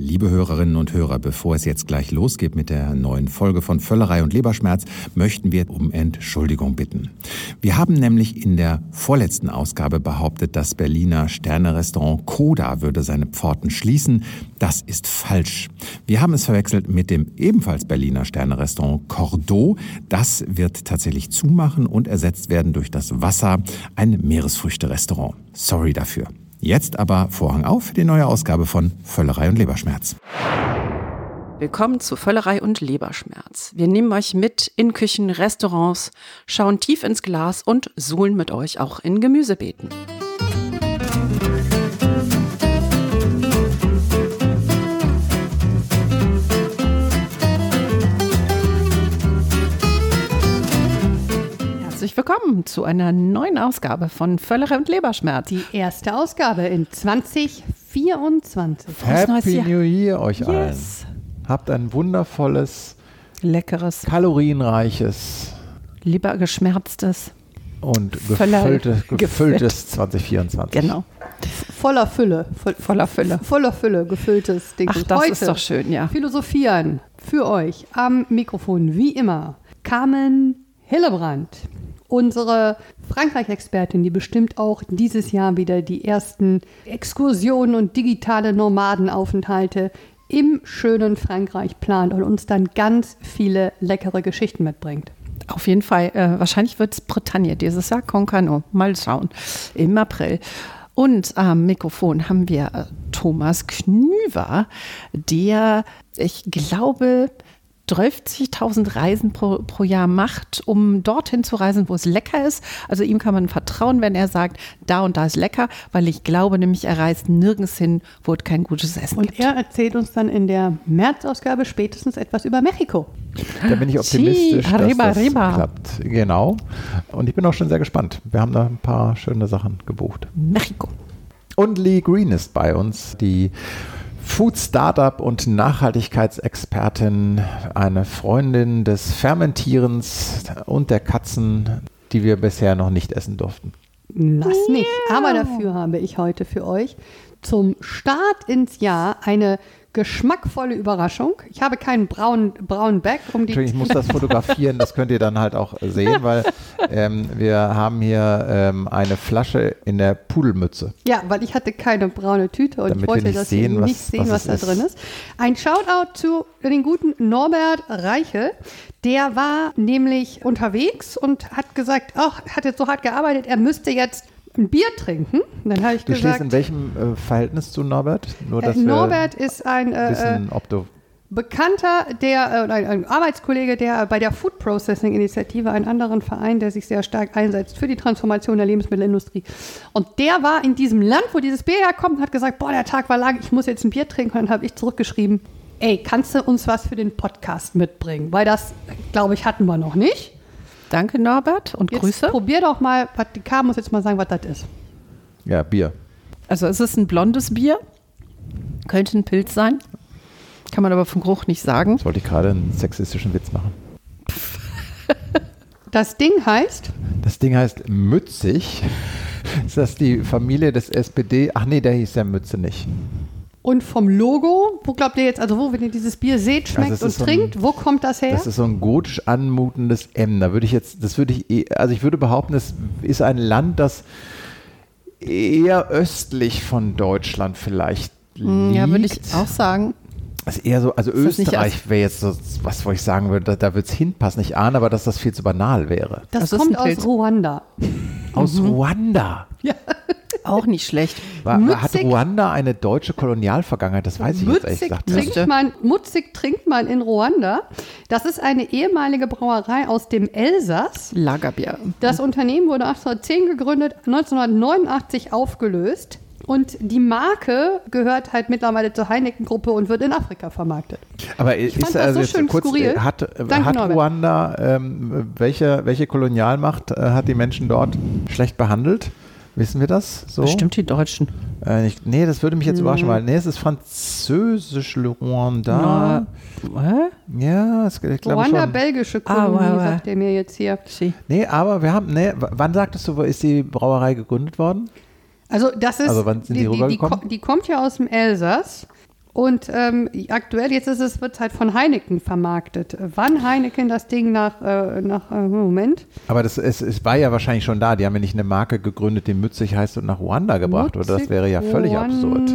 Liebe Hörerinnen und Hörer, bevor es jetzt gleich losgeht mit der neuen Folge von Völlerei und Leberschmerz, möchten wir um Entschuldigung bitten. Wir haben nämlich in der vorletzten Ausgabe behauptet, das Berliner Sternerestaurant Koda würde seine Pforten schließen. Das ist falsch. Wir haben es verwechselt mit dem ebenfalls Berliner Sternerestaurant Cordeau. Das wird tatsächlich zumachen und ersetzt werden durch das Wasser, ein Meeresfrüchte-Restaurant. Sorry dafür. Jetzt aber Vorhang auf für die neue Ausgabe von Völlerei und Leberschmerz. Willkommen zu Völlerei und Leberschmerz. Wir nehmen euch mit in Küchen, Restaurants, schauen tief ins Glas und suhlen mit euch auch in Gemüsebeeten. Herzlich willkommen zu einer neuen Ausgabe von Völlerei und Leberschmerz. Die erste Ausgabe in 2024. Happy New Year euch yes. allen. Habt ein wundervolles, leckeres, kalorienreiches, lebergeschmerztes und gefüllte, gefülltes 2024. Genau. Voller Fülle. voller Fülle. Voller Fülle, gefülltes Ding. Ach, das Heute ist doch schön, ja. Philosophieren für euch am Mikrofon, wie immer, Carmen Hillebrand unsere Frankreich-Expertin, die bestimmt auch dieses Jahr wieder die ersten Exkursionen und digitale Nomadenaufenthalte im schönen Frankreich plant und uns dann ganz viele leckere Geschichten mitbringt. Auf jeden Fall. Äh, wahrscheinlich wird es Bretagne dieses Jahr, Concano. Mal schauen. Im April. Und am Mikrofon haben wir äh, Thomas Knüver, der, ich glaube, 30.000 Reisen pro, pro Jahr macht, um dorthin zu reisen, wo es lecker ist. Also ihm kann man vertrauen, wenn er sagt, da und da ist lecker, weil ich glaube nämlich, er reist nirgends hin, wo es kein gutes Essen und gibt. Und er erzählt uns dann in der März-Ausgabe spätestens etwas über Mexiko. Da bin ich optimistisch, sí, arriba, dass das arriba. klappt. Genau. Und ich bin auch schon sehr gespannt. Wir haben da ein paar schöne Sachen gebucht. Mexiko. Und Lee Green ist bei uns, die Food-Startup und Nachhaltigkeitsexpertin, eine Freundin des Fermentierens und der Katzen, die wir bisher noch nicht essen durften. Das nicht. Aber dafür habe ich heute für euch zum Start ins Jahr eine geschmackvolle Überraschung. Ich habe keinen braunen, braunen Back um die. Ich muss das fotografieren, das könnt ihr dann halt auch sehen, weil ähm, wir haben hier ähm, eine Flasche in der Pudelmütze. Ja, weil ich hatte keine braune Tüte und Damit ich wollte das sehen, nicht sehen, was, was da drin ist. Ein Shoutout zu den guten Norbert Reichel. Der war nämlich unterwegs und hat gesagt, ach, hat jetzt so hart gearbeitet, er müsste jetzt ein Bier trinken. Dann habe ich du gesagt. stehst in welchem äh, Verhältnis zu Norbert? Nur, äh, Norbert ist ein äh, wissen, ob du Bekannter, der, äh, ein Arbeitskollege, der bei der Food Processing Initiative, einen anderen Verein, der sich sehr stark einsetzt für die Transformation der Lebensmittelindustrie. Und der war in diesem Land, wo dieses Bier herkommt, und hat gesagt, boah, der Tag war lang, ich muss jetzt ein Bier trinken. Und dann habe ich zurückgeschrieben, ey, kannst du uns was für den Podcast mitbringen? Weil das, glaube ich, hatten wir noch nicht. Danke, Norbert, und jetzt Grüße. Probier doch mal, die K muss jetzt mal sagen, was das ist. Ja, Bier. Also es ist ein blondes Bier. Könnte ein Pilz sein. Kann man aber vom Geruch nicht sagen. Jetzt wollte ich gerade einen sexistischen Witz machen. Das Ding heißt? Das Ding heißt Mützig. Ist das die Familie des SPD? Ach nee, der hieß ja Mütze nicht. Und vom Logo, wo glaubt ihr jetzt, also wo, wenn ihr dieses Bier seht, schmeckt also und so trinkt, ein, wo kommt das her? Das ist so ein gotisch anmutendes M. Da würde ich jetzt, das würde ich, eh, also ich würde behaupten, es ist ein Land, das eher östlich von Deutschland vielleicht liegt. Hm, ja, würde ich auch sagen. Das ist eher so, also ist Österreich wäre jetzt so, was wo ich sagen würde, da, da würde es hinpassen. Ich ahne aber, dass das viel zu banal wäre. Das, das kommt aus Ruanda. Aus mhm. Ruanda? Ja. Auch nicht schlecht. War, hat Ruanda eine deutsche Kolonialvergangenheit? Das weiß ich Mützig jetzt ehrlich gesagt trinkt man, Mutzig trinkt man in Ruanda. Das ist eine ehemalige Brauerei aus dem Elsass. Lagerbier. Das Unternehmen wurde 1810 gegründet, 1989 aufgelöst. Und die Marke gehört halt mittlerweile zur Heineken-Gruppe und wird in Afrika vermarktet. Aber ich ist also so schön kurz, skurril. Äh, hat, Danke, hat Ruanda, ähm, welche, welche Kolonialmacht äh, hat die Menschen dort schlecht behandelt? Wissen wir das? So? Bestimmt die Deutschen. Äh, nicht, nee, das würde mich jetzt hm. überraschen, weil nee, es ist französisch Ruanda. Na, hä? Ja, das, ich glaube Ruanda, schon. belgische Kolonie, ah, sagt er mir jetzt hier. Nee, aber wir haben, nee, wann sagtest du, wo ist die Brauerei gegründet worden? Also das ist, also wann sind die, die, die, die, die kommt ja aus dem Elsass Und ähm, aktuell, jetzt ist es, wird es halt von Heineken vermarktet. Wann Heineken das Ding nach, äh, nach äh, Moment? Aber das, es, es war ja wahrscheinlich schon da. Die haben ja nicht eine Marke gegründet, die Mützig heißt und nach Ruanda gebracht. Oder das wäre ja völlig absurd.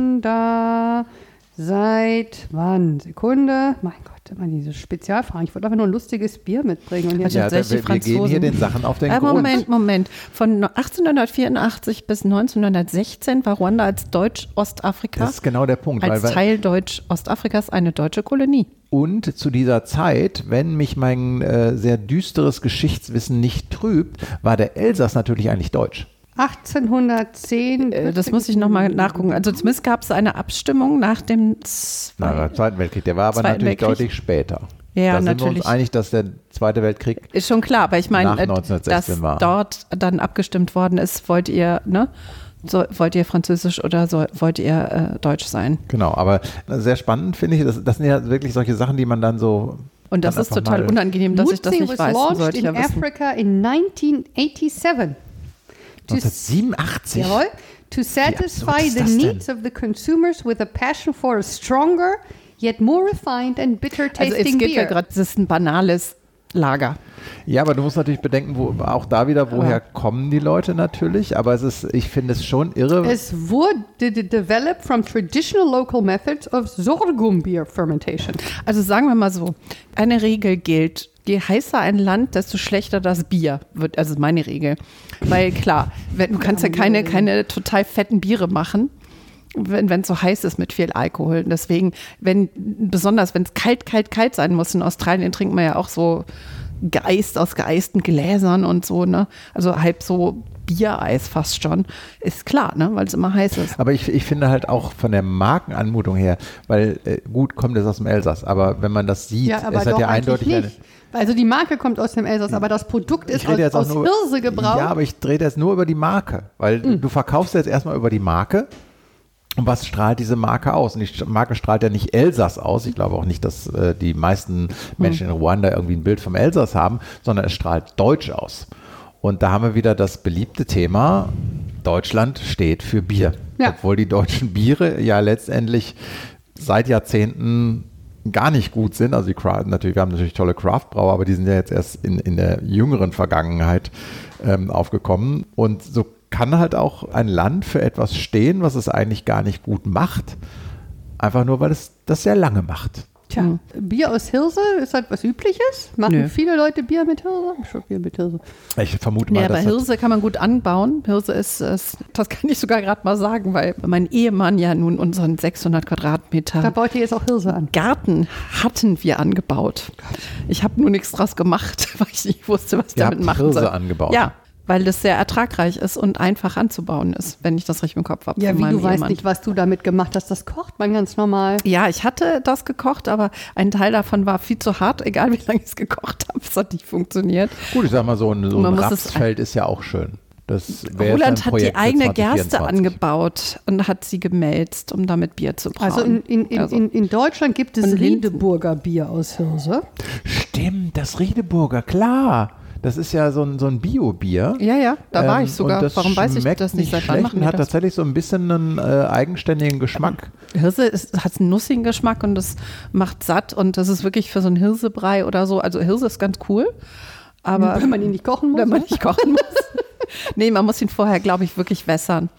Seit wann? Sekunde. Mein Gott, immer diese Spezialfragen. Ich wollte einfach nur ein lustiges Bier mitbringen. Und jetzt Ja, da, tatsächlich wir, wir gehen hier den Sachen auf den Äh, Grund. Moment, Moment. Von 1884 bis 1916 war Ruanda als Deutsch-Ostafrika, Das ist genau der Punkt. als weil, Teil Deutsch-Ostafrikas eine deutsche Kolonie. Und zu dieser Zeit, wenn mich mein äh, sehr düsteres Geschichtswissen nicht trübt, war der Elsass natürlich eigentlich deutsch. 1810. Äh, Das muss ich nochmal nachgucken. Also zumindest gab es eine Abstimmung nach dem Nach Zwei dem Zweiten Weltkrieg. Der war aber Zweiten natürlich Weltkrieg. deutlich später. Ja, da sind wir uns natürlich. einig, dass der Zweite Weltkrieg Ist schon klar, aber ich meine, Nach äh, 1916 dass war. dort dann abgestimmt worden ist, wollt ihr, ne? So, wollt ihr Französisch oder so, wollt ihr äh, Deutsch sein? Genau, aber sehr spannend finde ich, das, das sind ja wirklich solche Sachen, die man dann so. Und das ist total unangenehm, dass ich das nicht was weiß. launched in. Africa in 1987. To s- 1987. Jawohl. To satisfy the needs of the consumers with a passion for a stronger, yet more refined and bitter Also tasting es geht ja beer. gerade, das ist ein banales Lager. Ja, aber du musst natürlich bedenken, wo, auch da wieder, woher Ja. kommen die Leute natürlich. Aber es ist, ich finde es schon irre. Es wurde de developed from traditional local methods of Sorghum beer fermentation. Also sagen wir mal so, eine Regel gilt, je heißer ein Land, desto schlechter das Bier wird. Also meine Regel. Weil klar, wenn, du kannst ja keine, keine total fetten Biere machen, wenn es so heiß ist mit viel Alkohol. Deswegen, wenn, besonders wenn es kalt, kalt, kalt sein muss, in Australien trinkt man ja auch so geeist aus geeisten Gläsern und so, ne? Also halb so Biereis fast schon. Ist klar, ne? Weil es immer heiß ist. Aber ich, ich finde halt auch von der Markenanmutung her, weil äh, gut kommt es aus dem Elsass, aber wenn man das sieht, Ja, es hat ja eindeutig eine. Also die Marke kommt aus dem Elsass, aber das Produkt ist aus, rede jetzt aus nur Hirse gebraut. Ja, aber ich drehe jetzt nur über die Marke, weil Hm. du verkaufst jetzt erstmal über die Marke. Und was strahlt diese Marke aus? Und die Marke strahlt ja nicht Elsass aus. Ich glaube auch nicht, dass äh, die meisten Menschen in Ruanda irgendwie ein Bild vom Elsass haben, sondern es strahlt Deutsch aus. Und da haben wir wieder das beliebte Thema, Deutschland steht für Bier. Ja. Obwohl die deutschen Biere ja letztendlich seit Jahrzehnten gar nicht gut sind. Also die Craft, natürlich, wir haben natürlich tolle Craftbrauer, aber die sind ja jetzt erst in, in der jüngeren Vergangenheit ähm, aufgekommen. Und so kann halt auch ein Land für etwas stehen, was es eigentlich gar nicht gut macht, einfach nur, weil es das sehr lange macht. Tja, Bier aus Hirse ist halt was Übliches. Machen Nö. viele Leute Bier mit Hirse? Schon Bier mit Hirse. Ich vermute mal, Ja, aber dass das- Hirse kann man gut anbauen. Hirse ist, ist das kann ich sogar gerade mal sagen, weil mein Ehemann ja nun unseren 600 Da Quadratmeter baut ihr jetzt auch Hirse an. Garten hatten wir angebaut. Ich habe nur nichts draus gemacht, weil ich nicht wusste, was ich Ihr damit machen Hirse soll. angebaut? Ja, weil das sehr ertragreich ist und einfach anzubauen ist, wenn ich das richtig im Kopf habe. Ja, wie du weißt Ehemann. nicht, was du damit gemacht hast. Das kocht man ganz normal. Ja, ich hatte das gekocht, aber ein Teil davon war viel zu hart, egal wie lange ich es gekocht habe. Es hat nicht funktioniert. Gut, ich sag mal, so ein, so ein Rapsfeld ist ja auch schön. Roland hat die eigene Gerste 2024. angebaut und hat sie gemälzt, um damit Bier zu brauen. Also in, in, in, Also- in, in Deutschland gibt es. Riedeburger Bier aus Hirse. Stimmt, das Riedeburger, klar. Das ist ja so ein, so ein Bio-Bier. ja, ja, da war Ähm, ich sogar. Warum weiß ich das nicht? Seit wann schlecht machen und hat das? tatsächlich so ein bisschen einen äh, eigenständigen Geschmack. Hirse ist, hat einen nussigen Geschmack und das macht satt und das ist wirklich für so einen Hirsebrei oder so. Also Hirse ist ganz cool, aber Wenn man ihn nicht kochen muss. wenn man nicht kochen muss. nee, man muss ihn vorher, glaube ich, wirklich wässern.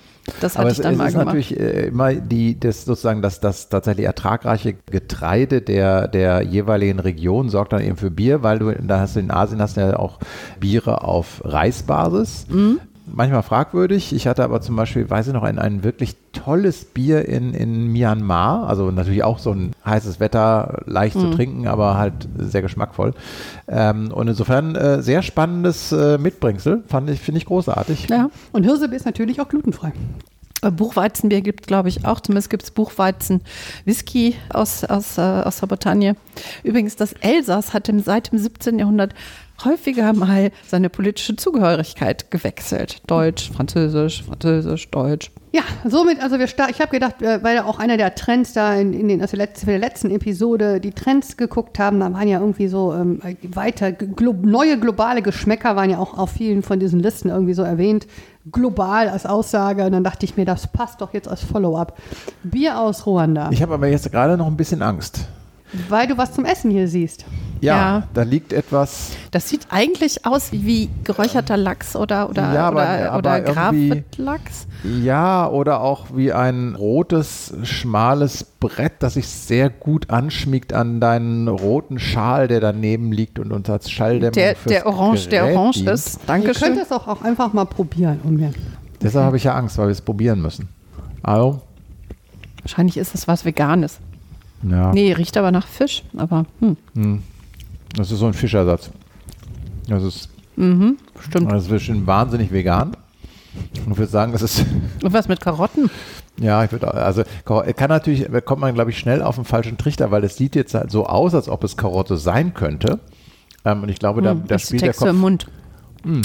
Das hatte es, ich dann es mal ist gemacht. natürlich äh, immer die, das sozusagen das, das tatsächlich ertragreiche Getreide der, der jeweiligen Region sorgt dann eben für Bier, weil du da hast du in Asien hast du ja auch Biere auf Reisbasis. Mhm. Manchmal fragwürdig. Ich hatte aber zum Beispiel, weiß ich noch, ein, ein wirklich tolles Bier in, in Myanmar. Also natürlich auch so ein heißes Wetter, leicht Mhm. zu trinken, aber halt sehr geschmackvoll. Ähm, und insofern äh, sehr spannendes äh, Mitbringsel. Fand ich, finde ich großartig. Ja. Und Hirsebier ist natürlich auch glutenfrei. Äh, Buchweizenbier gibt glaube ich, auch. Zumindest gibt es Buchweizen Whisky aus, aus, äh, aus der Bretagne. Übrigens, das Elsass hat im, seit dem 17. Jahrhundert häufiger mal seine politische Zugehörigkeit gewechselt. Deutsch, Französisch, Französisch, Deutsch. Ja, somit, also wir ich habe gedacht, äh, weil auch einer der Trends da in, in den, also letzten, der letzten Episode die Trends geguckt haben, da waren ja irgendwie so ähm, weiter, glo neue globale Geschmäcker waren ja auch auf vielen von diesen Listen irgendwie so erwähnt, global als Aussage. Und dann dachte ich mir, das passt doch jetzt als Follow-up. Bier aus Ruanda, Ich habe aber jetzt gerade noch ein bisschen Angst. Weil du was zum Essen hier siehst. Ja, Ja. da liegt etwas. Das sieht eigentlich aus wie, geräucherter Lachs oder, oder, Ja, aber- oder, aber oder Graflachs. Ja, oder auch wie ein rotes, schmales Brett, das sich sehr gut anschmiegt an deinen roten Schal, der daneben liegt und uns als Schalldämmung Der, der orange, der Gerät orange dient. ist. Ihr könnt es auch, auch einfach mal probieren. Ungern. Deshalb habe ich ja Angst, weil wir es probieren müssen. Also, Wahrscheinlich ist es was Veganes. Ja, Nee, riecht aber nach Fisch. Aber hm, das ist so ein Fischersatz. Das ist, stimmt. das ist bestimmt wahnsinnig vegan. Und ich würde sagen, das ist, Und was mit Karotten? ja, ich würde, also, kann natürlich, da kommt man, glaube ich, schnell auf den falschen Trichter, weil es sieht jetzt halt so aus, als ob es Karotte sein könnte. Ähm, und ich glaube, da, Hm, da die spielt der Textur Kopf, im Mund.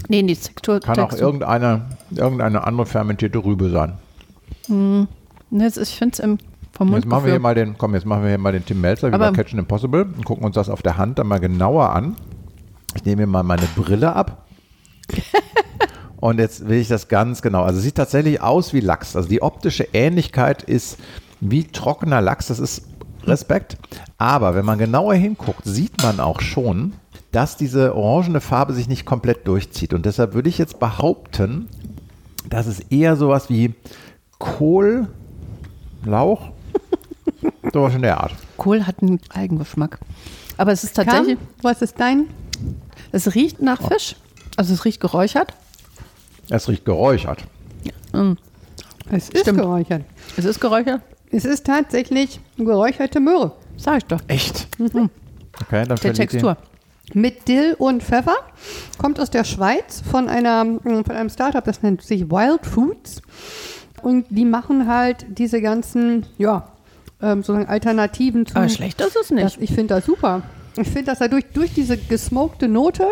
Nee, die Textur. kann auch Textur. irgendeine, irgendeine andere fermentierte Rübe sein. Nee, das ich finde es im vom Jetzt machen wir hier mal den, komm, jetzt machen wir hier mal den Tim Melzer wie bei Catch Impossible und gucken uns das auf der Hand dann mal genauer an. Ich nehme mir mal meine Brille ab. und jetzt will ich das ganz genau. Also es sieht tatsächlich aus wie Lachs. Also die optische Ähnlichkeit ist wie trockener Lachs. Das ist Respekt. Aber wenn man genauer hinguckt, sieht man auch schon, dass diese orangene Farbe sich nicht komplett durchzieht. Und deshalb würde ich jetzt behaupten, dass es eher sowas wie Kohl, Lauch, sowas in der Art. Kohl hat einen Eigengeschmack. Aber es ist Kam, tatsächlich, was ist dein? es riecht nach Fisch. Also es riecht geräuchert. Es riecht geräuchert. Es ist Stimmt. geräuchert. Es ist geräuchert. Es ist tatsächlich geräucherte Möhre. Sag ich doch. Echt? Okay, dann Der Textur. Mit Dill und Pfeffer. Kommt aus der Schweiz von, einer, mm, von einem Startup, das nennt sich Wild Foods. Und die machen halt diese ganzen, ja, ähm, sozusagen Alternativen zu. Aber schlecht ist es nicht. Das, ich finde das super. Ich finde, dass er durch, durch diese gesmokte Note,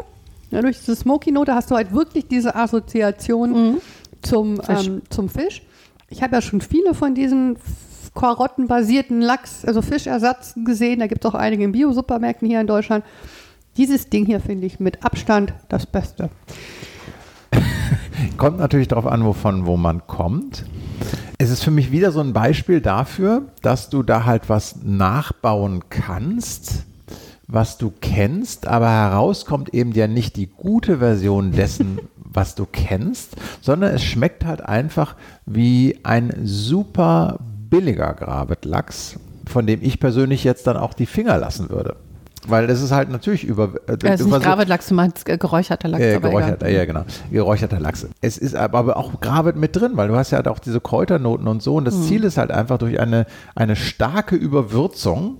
ja, durch diese smoky Note hast du halt wirklich diese Assoziation zum, Fisch. Ähm, zum Fisch. Ich habe ja schon viele von diesen karottenbasierten Lachs, also Fischersatz gesehen. Da gibt es auch einige in Bio-Supermärkten hier in Deutschland. Dieses Ding hier finde ich mit Abstand das Beste. Kommt natürlich darauf an, wovon wo man kommt. Es ist für mich wieder so ein Beispiel dafür, dass du da halt was nachbauen kannst, was du kennst, aber herauskommt eben ja nicht die gute Version dessen, was du kennst, sondern es schmeckt halt einfach wie ein super billiger Gravet-Lachs, von dem ich persönlich jetzt dann auch die Finger lassen würde. Weil das ist halt natürlich über. äh, Ja, es ist nicht Gravet-Lachs, du meinst geräucherter Lachs. äh, geräucherter, ja, genau. Geräucherter Lachs. Es ist aber, auch Gravet mit drin, weil du hast ja halt auch diese Kräuternoten und so. Und das Hm. Ziel ist halt einfach durch eine, eine starke Überwürzung,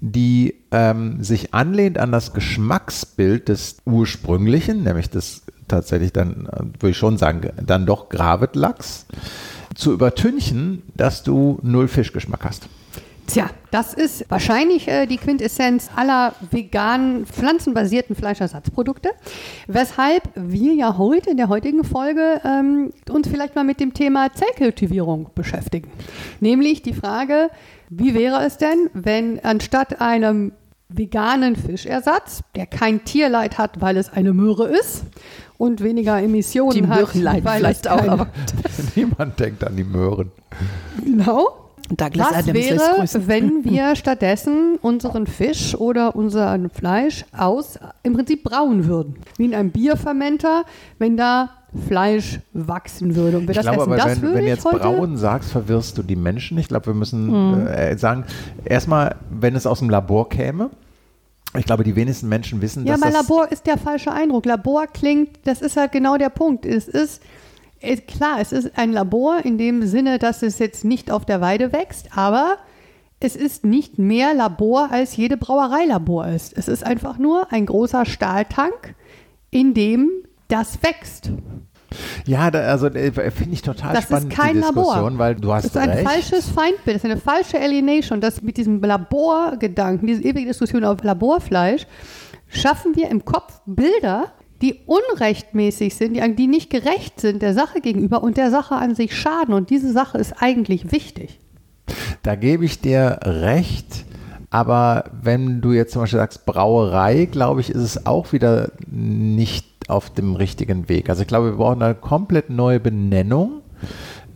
die ähm, sich anlehnt an das Geschmacksbild des ursprünglichen, nämlich des tatsächlich dann, würde ich schon sagen, dann doch Gravet-Lachs, zu übertünchen, dass du null Fischgeschmack hast. Tja, das ist wahrscheinlich äh, die Quintessenz aller veganen, pflanzenbasierten Fleischersatzprodukte, weshalb wir ja heute in der heutigen Folge ähm, uns vielleicht mal mit dem Thema Zellkultivierung beschäftigen. Nämlich die Frage, wie wäre es denn, wenn anstatt einem veganen Fischersatz, der kein Tierleid hat, weil es eine Möhre ist und weniger Emissionen Die hat, Möhren leiden weil vielleicht auch, aber Niemand denkt an die Möhren. Genau. Douglas Was Adams wäre, grüßen. wenn wir stattdessen unseren Fisch oder unser Fleisch aus im Prinzip brauen würden? Wie in einem Bierfermenter, wenn da Fleisch wachsen würde. Und wir Ich das glaube essen, aber, das wenn, würde wenn ich jetzt heute... braun sagst, verwirrst du die Menschen. Ich glaube, wir müssen Hm. äh, sagen, erstmal, wenn es aus dem Labor käme, ich glaube, die wenigsten Menschen wissen, Ja, dass bei das Labor ist der falsche Eindruck. Labor klingt, das ist halt genau der Punkt. Es ist, ist klar, es ist ein Labor in dem Sinne, dass es jetzt nicht auf der Weide wächst, aber es ist nicht mehr Labor, als jede Brauerei Labor ist. Es ist einfach nur ein großer Stahltank, in dem das wächst. Ja, da, also äh, finde ich total Das ist spannend, kein die Labor. Diskussion, weil du hast Das ist ein recht. falsches Feindbild, das ist eine falsche Alienation. Das mit diesem Laborgedanken, diese ewige Diskussion auf Laborfleisch, schaffen wir im Kopf Bilder, die unrechtmäßig sind, die, die nicht gerecht sind der Sache gegenüber und der Sache an sich schaden. Und diese Sache ist eigentlich wichtig. Da gebe ich dir recht. Aber wenn du jetzt zum Beispiel sagst Brauerei, glaube ich, ist es auch wieder nicht auf dem richtigen Weg. Also ich glaube, wir brauchen eine komplett neue Benennung.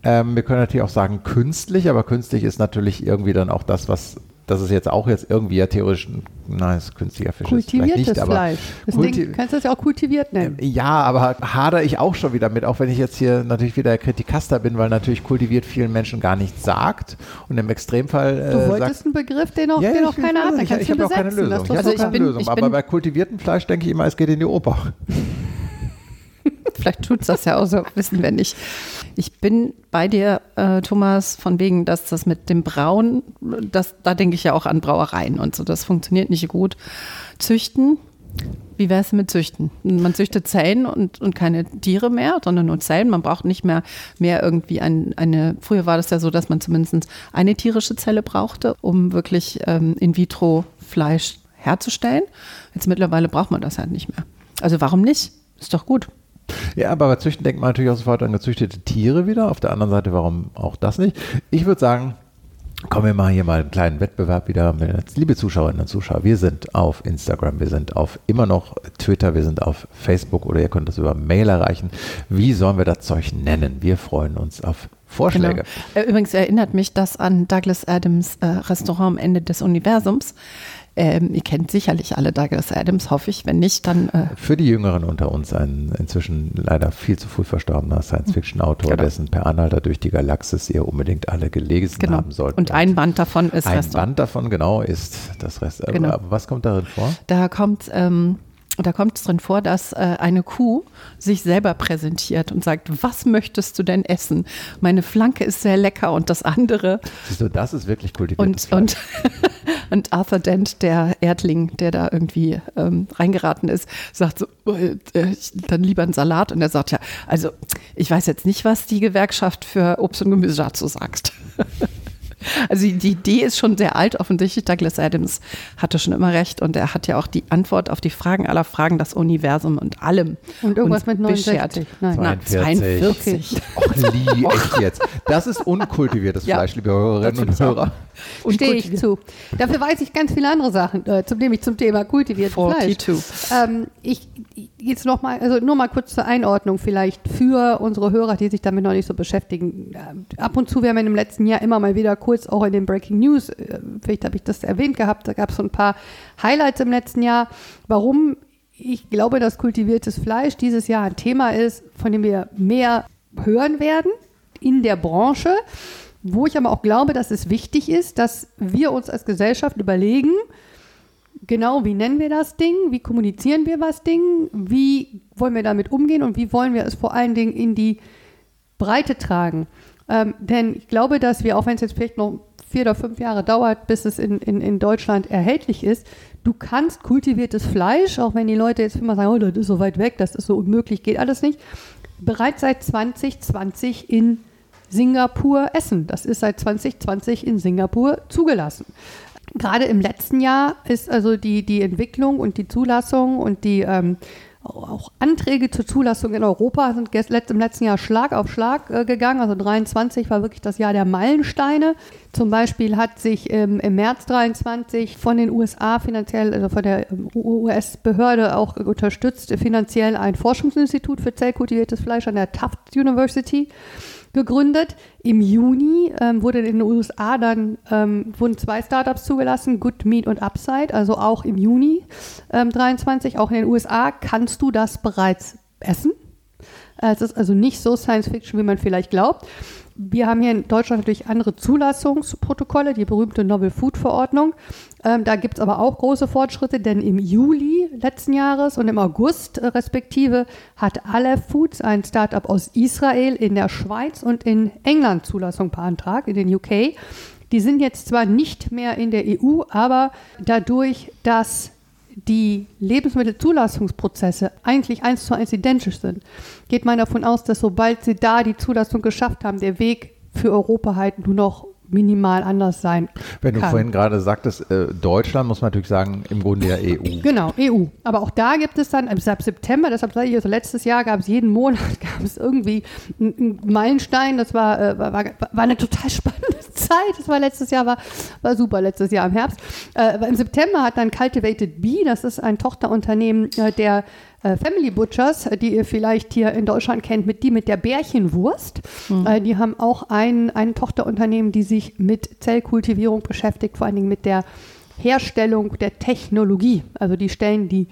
Ähm, wir können natürlich auch sagen künstlich, aber künstlich ist natürlich irgendwie dann auch das, was das ist jetzt auch jetzt irgendwie ja theoretisch, nein, ist künstlicher Fisch. Kultiviertes nicht, Fleisch. Das kulti Ding, kannst du das ja auch kultiviert nennen. Ja, aber hadere ich auch schon wieder mit, auch wenn ich jetzt hier natürlich wieder Kritikaster bin, weil natürlich kultiviert vielen Menschen gar nichts sagt und im Extremfall. Äh, du wolltest sagt, einen Begriff, den noch, ja, den noch keiner hat. Ich, ich habe auch keine Lösung. Ich habe auch keine bin, Lösung. Aber bei kultiviertem Fleisch denke ich immer, es geht in die Oper. Vielleicht tut es das ja auch so, wissen wir nicht. Ich bin bei dir, äh, Thomas, von wegen, dass das mit dem Brauen, das, da denke ich ja auch an Brauereien und so, das funktioniert nicht gut. Züchten, wie wäre es mit Züchten? Man züchtet Zellen und, und keine Tiere mehr, sondern nur Zellen. Man braucht nicht mehr, mehr irgendwie ein, eine, früher war das ja so, dass man zumindest eine tierische Zelle brauchte, um wirklich ähm, in vitro Fleisch herzustellen. Jetzt mittlerweile braucht man das halt nicht mehr. Also warum nicht? Ist doch gut. Ja, aber bei Züchten denkt man natürlich auch sofort an gezüchtete Tiere wieder. Auf der anderen Seite, warum auch das nicht? Ich würde sagen, Kommen wir mal hier mal einen kleinen Wettbewerb wieder. Liebe Zuschauerinnen und Zuschauer, wir sind auf Instagram, wir sind auf immer noch Twitter, wir sind auf Facebook oder ihr könnt das über Mail erreichen. Wie sollen wir das Zeug nennen? Wir freuen uns auf Vorschläge. Genau. Äh, übrigens erinnert mich das an Douglas Adams äh, Restaurant am Ende des Universums. Ähm, ihr kennt sicherlich alle Douglas Adams, hoffe ich. Wenn nicht, dann. Äh Für die Jüngeren unter uns ein inzwischen leider viel zu früh verstorbener Science-Fiction-Autor, genau. dessen Per Anhalter durch die Galaxis ihr unbedingt alle gelesen genau. haben sollten. Und ein Band davon ist Ein Restaurant. Band davon, genau, ist das Rest. Genau. Aber was kommt darin vor? Da kommt. Ähm, da kommt es drin vor, dass äh, eine Kuh sich selber präsentiert und sagt, was möchtest du denn essen? Meine Flanke ist sehr lecker und das andere. Siehst du, das ist wirklich kultiviertes und, und, und Arthur Dent, der Erdling, der da irgendwie ähm, reingeraten ist, sagt so, äh, dann lieber einen Salat. Und er sagt ja, also ich weiß jetzt nicht, was die Gewerkschaft für Obst und Gemüse dazu sagt. Also die Idee ist schon sehr alt, offensichtlich. Douglas Adams hatte schon immer recht und er hat ja auch die Antwort auf die Fragen aller Fragen, das Universum und allem. Und irgendwas mit 69. Nein. 42. 42. Och, Lee, echt jetzt. Das ist unkultiviertes ja. Fleisch, liebe Hörerinnen und Hörer. Stehe ich zu. Dafür weiß ich ganz viele andere Sachen, äh, zum, nämlich zum Thema kultiviertes 42. Fleisch. Ähm, ich, jetzt noch mal, also nur mal kurz zur Einordnung vielleicht für unsere Hörer, die sich damit noch nicht so beschäftigen. Äh, ab und zu, wir haben im letzten Jahr immer mal wieder kurz auch in den Breaking News, äh, vielleicht habe ich das erwähnt gehabt, da gab es so ein paar Highlights im letzten Jahr, warum ich glaube, dass kultiviertes Fleisch dieses Jahr ein Thema ist, von dem wir mehr hören werden in der Branche, wo ich aber auch glaube, dass es wichtig ist, dass wir uns als Gesellschaft überlegen, genau, wie nennen wir das Ding, wie kommunizieren wir was Ding, wie wollen wir damit umgehen und wie wollen wir es vor allen Dingen in die Breite tragen. Ähm, denn ich glaube, dass wir, auch wenn es jetzt vielleicht noch vier oder fünf Jahre dauert, bis es in, in, in Deutschland erhältlich ist, du kannst kultiviertes Fleisch, auch wenn die Leute jetzt immer sagen, oh, das ist so weit weg, das ist so unmöglich, geht alles nicht, bereits seit 2020 in Singapur essen. Das ist seit 2020 in Singapur zugelassen gerade im letzten Jahr ist also die, die Entwicklung und die Zulassung und die ähm, auch Anträge zur Zulassung in Europa sind im letzten Jahr Schlag auf Schlag äh, gegangen. Also 23 war wirklich das Jahr der Meilensteine. Zum Beispiel hat sich ähm, im März 23 von den USA finanziell, also von der ähm, US-Behörde auch unterstützt, finanziell ein Forschungsinstitut für zellkultiviertes Fleisch an der Tufts University gegründet. Im Juni ähm, wurde in den USA dann ähm, wurden zwei Startups zugelassen, Good Meat und Upside, also auch im Juni ähm, 23. Auch in den USA kannst du das bereits essen. Es ist also nicht so Science Fiction, wie man vielleicht glaubt. Wir haben hier in Deutschland natürlich andere Zulassungsprotokolle, die berühmte Novel Food Verordnung. Ähm, da gibt es aber auch große Fortschritte, denn im Juli letzten Jahres und im August äh, respektive hat Aleph Foods, ein Startup aus Israel, in der Schweiz und in England Zulassung beantragt, in den UK. Die sind jetzt zwar nicht mehr in der EU, aber dadurch, dass die Lebensmittelzulassungsprozesse eigentlich eins zu eins identisch sind, geht man davon aus, dass sobald sie da die Zulassung geschafft haben, der Weg für Europa halt nur noch minimal anders sein Wenn du kann. vorhin gerade sagtest, äh, Deutschland, muss man natürlich sagen, im Grunde ja EU. Genau, EU. Aber auch da gibt es dann, also ab September, deshalb sage ich, also letztes Jahr gab es jeden Monat, gab es irgendwie einen Meilenstein. Das war, äh, war, war eine total spannende Zeit. Das war letztes Jahr, war, war super, letztes Jahr im Herbst. Äh, Im September hat dann Cultivated Bee, das ist ein Tochterunternehmen äh, der äh, Family Butchers, die ihr vielleicht hier in Deutschland kennt, mit die mit der Bärchenwurst. Mhm. Äh, die haben auch ein, ein Tochterunternehmen, die sich mit Zellkultivierung beschäftigt, vor allen Dingen mit der Herstellung der Technologie. Also die stellen die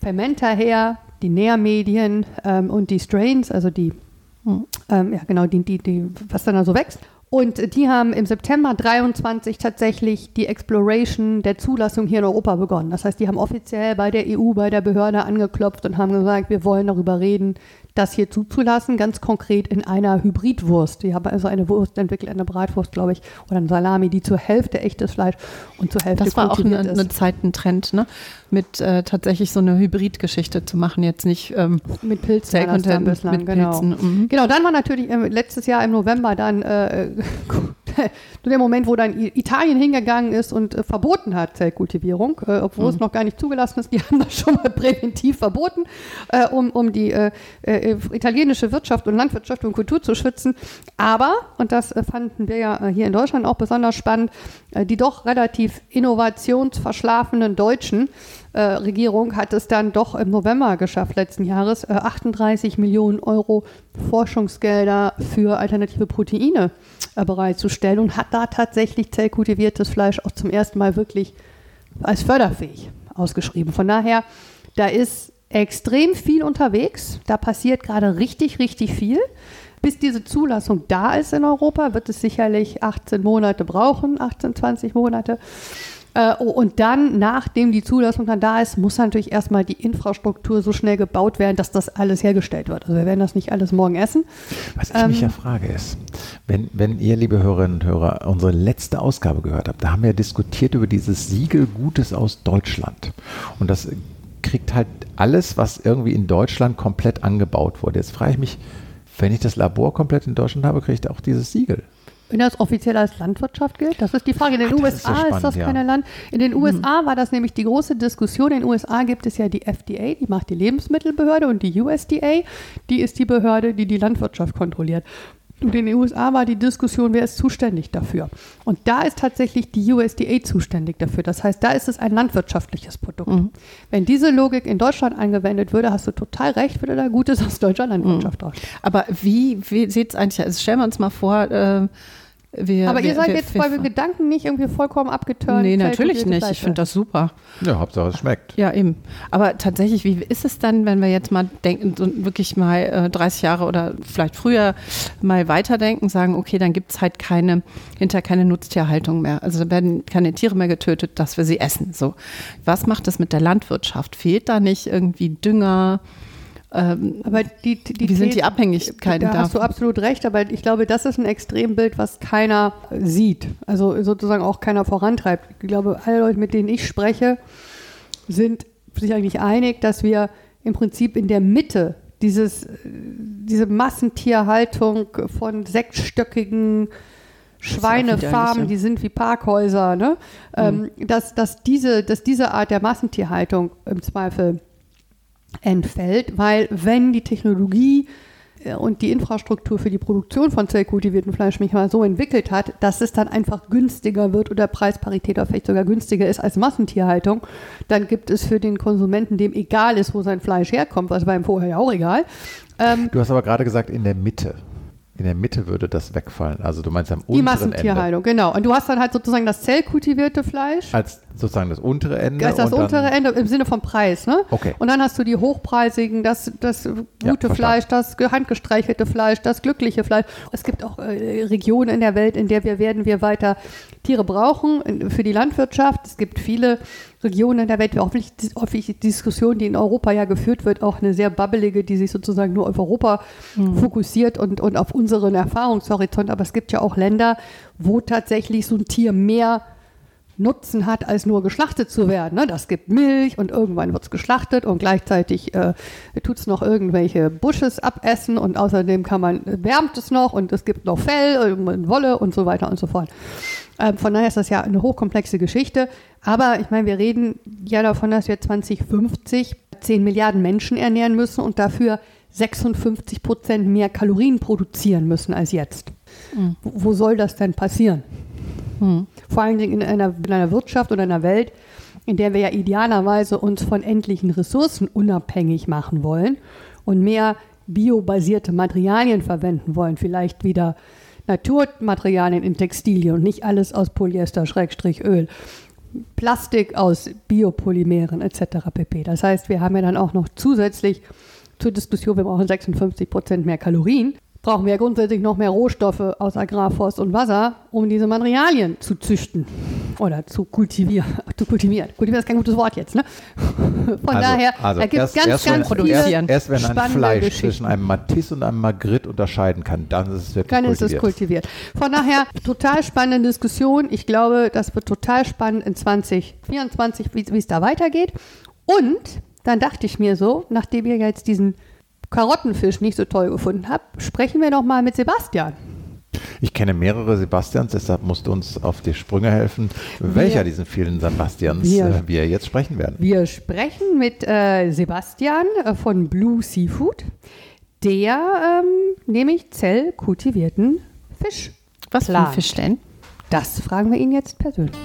Fermenter her, die Nährmedien ähm, und die Strains, also die, mhm. ähm, ja genau, die, die, die, was dann da so wächst. Und die haben im September 23 tatsächlich die Exploration der Zulassung hier in Europa begonnen. Das heißt, die haben offiziell bei der EU, bei der Behörde angeklopft und haben gesagt, wir wollen darüber reden, das hier zuzulassen, ganz konkret in einer Hybridwurst. Die haben also eine Wurst entwickelt, eine Bratwurst, glaube ich, oder ein Salami, die zur Hälfte echtes Fleisch und zur Hälfte Das war auch eine, eine Zeit ein Trend, ne? mit äh, tatsächlich so eine Hybridgeschichte zu machen, jetzt nicht ähm, mit Pilzen Content, bislang, mit genau. Pilzen. Mhm. Genau, dann war natürlich äh, letztes Jahr im November dann äh, der Moment, wo dann Italien hingegangen ist und äh, verboten hat Zellkultivierung, äh, obwohl mhm. es noch gar nicht zugelassen ist. Die haben das schon mal präventiv verboten, äh, um, um die äh, italienische Wirtschaft und Landwirtschaft und Kultur zu schützen. Aber, und das fanden wir ja hier in Deutschland auch besonders spannend, die doch relativ innovationsverschlafenen Deutschen äh, Regierung hat es dann doch im November geschafft, letzten Jahres, äh, 38 Millionen Euro Forschungsgelder für alternative Proteine äh, bereitzustellen und hat da tatsächlich zellkultiviertes Fleisch auch zum ersten Mal wirklich als förderfähig ausgeschrieben. Von daher, da ist extrem viel unterwegs. Da passiert gerade richtig, richtig viel. Bis diese Zulassung da ist in Europa, wird es sicherlich 18 Monate brauchen, 18, 20 Monate. Äh, oh, und dann, nachdem die Zulassung dann da ist, muss natürlich erstmal die Infrastruktur so schnell gebaut werden, dass das alles hergestellt wird. Also wir werden das nicht alles morgen essen. Was ich ähm, mich ja frage ist, wenn, wenn ihr, liebe Hörerinnen und Hörer, unsere letzte Ausgabe gehört habt, da haben wir diskutiert über dieses Siegel Gutes aus Deutschland. Und das kriegt halt alles, was irgendwie in Deutschland komplett angebaut wurde. Jetzt frage ich mich, wenn ich das Labor komplett in Deutschland habe, kriege ich auch dieses Siegel. Wenn das offiziell als Landwirtschaft gilt? Das ist die Frage. In den Ach, USA ist, so spannend, ist, das ja. keine Land. In den USA mhm. war das nämlich die große Diskussion. In den USA gibt es ja die FDA, die macht die Lebensmittelbehörde, und die USDA, die ist die Behörde, die die Landwirtschaft kontrolliert. Und in den USA war die Diskussion, wer ist zuständig dafür. Und da ist tatsächlich die USDA zuständig dafür. Das heißt, da ist es ein landwirtschaftliches Produkt. Mhm. Wenn diese Logik in Deutschland angewendet würde, hast du total recht, würde da Gutes aus deutscher Landwirtschaft mhm. drauf. Aber wie, wie sieht es eigentlich, also stellen wir uns mal vor, äh, wir, aber wir, ihr seid wir, jetzt bei Gedanken nicht irgendwie vollkommen abgeturnt. Nee, natürlich nicht. Ich finde das super. Ja, Hauptsache es schmeckt. Ja, eben. Aber tatsächlich, wie ist es dann, wenn wir jetzt mal denken, so wirklich mal äh, 30 Jahre oder vielleicht früher mal weiterdenken, sagen, okay, dann gibt es halt keine, hinter keine Nutztierhaltung mehr. Also da werden keine Tiere mehr getötet, dass wir sie essen. So. Was macht das mit der Landwirtschaft? Fehlt da nicht irgendwie Dünger? Ähm, aber die, die, wie sind die Abhängigkeiten da? Da hast du absolut recht, aber ich glaube, das ist ein Extrembild, was keiner sieht. Also sozusagen auch keiner vorantreibt. Ich glaube, alle Leute, mit denen ich spreche, sind sich eigentlich einig, dass wir im Prinzip in der Mitte dieses, diese Massentierhaltung von sechsstöckigen Schweinefarmen, die sind wie Parkhäuser, ne? Mhm. Ähm, dass, dass, diese, dass diese Art der Massentierhaltung im Zweifel entfällt, weil wenn die Technologie äh, und die Infrastruktur für die Produktion von zellkultiviertem Fleisch mich mal so entwickelt hat, dass es dann einfach günstiger wird oder Preisparität oder vielleicht sogar günstiger ist als Massentierhaltung, dann gibt es für den Konsumenten, dem egal ist, wo sein Fleisch herkommt, was war ihm vorher ja auch egal. Ähm, du hast aber gerade gesagt, in der Mitte in der Mitte würde das wegfallen. Also du meinst am unteren Die Massentierhaltung, Ende. genau. Und du hast dann halt sozusagen das zellkultivierte Fleisch. Als sozusagen das untere Ende. Das ist das untere Ende im Sinne vom Preis, ne? Okay. Und dann hast du die hochpreisigen, das, das gute ja, Fleisch, das handgestreichelte Fleisch, das glückliche Fleisch. Es gibt auch äh, Regionen in der Welt, in der wir werden wir weiter Tiere brauchen für die Landwirtschaft. Es gibt viele Regionen in der Welt, hoffentlich, hoffentlich die Diskussion, die in Europa ja geführt wird, auch eine sehr babbelige, die sich sozusagen nur auf Europa mhm. fokussiert und, und auf unseren Erfahrungshorizont. Aber es gibt ja auch Länder, wo tatsächlich so ein Tier mehr Nutzen hat, als nur geschlachtet zu werden. Ne? Das gibt Milch und irgendwann wird es geschlachtet und gleichzeitig äh, tut es noch irgendwelche Busches abessen und außerdem kann man, wärmt es noch und es gibt noch Fell und Wolle und so weiter und so fort. Ähm, von daher ist das ja eine hochkomplexe Geschichte. Aber ich meine, wir reden ja davon, dass wir 2050 10 Milliarden Menschen ernähren müssen und dafür 56 Prozent mehr Kalorien produzieren müssen als jetzt. Mhm. Wo soll das denn passieren? Mhm. Vor allen Dingen in einer, in einer Wirtschaft oder einer Welt, in der wir ja idealerweise uns von endlichen Ressourcen unabhängig machen wollen und mehr biobasierte Materialien verwenden wollen, vielleicht wieder Naturmaterialien in Textilien und nicht alles aus Polyester, Schrägstrich Öl. Plastik aus Biopolymeren etc. pp. Das heißt, wir haben ja dann auch noch zusätzlich zur Diskussion, wir brauchen 56 Prozent mehr Kalorien brauchen wir ja grundsätzlich noch mehr Rohstoffe aus Agrarforst und Wasser, um diese Materialien zu züchten oder zu kultivieren. Zu kultivieren. Kultivieren ist kein gutes Wort jetzt, ne? Von also, daher, also da gibt es ganz, erst ganz wenn, viele erst, erst wenn ein Fleisch zwischen einem Matisse und einem Magritte unterscheiden kann, dann ist es wirklich dann kultiviert. ist es kultiviert. Von daher, total spannende Diskussion. Ich glaube, das wird total spannend in 2024, wie es da weitergeht. Und dann dachte ich mir so, nachdem wir jetzt diesen Karottenfisch nicht so toll gefunden habe, sprechen wir doch mal mit Sebastian. Ich kenne mehrere Sebastians, deshalb musst du uns auf die Sprünge helfen, wir, welcher diesen vielen Sebastians wir, äh, wir, jetzt sprechen werden. Wir sprechen mit äh, Sebastian äh, von Blue Seafood, der ähm, nämlich zellkultivierten Fisch. Was für ein Fisch denn? Das fragen wir ihn jetzt persönlich.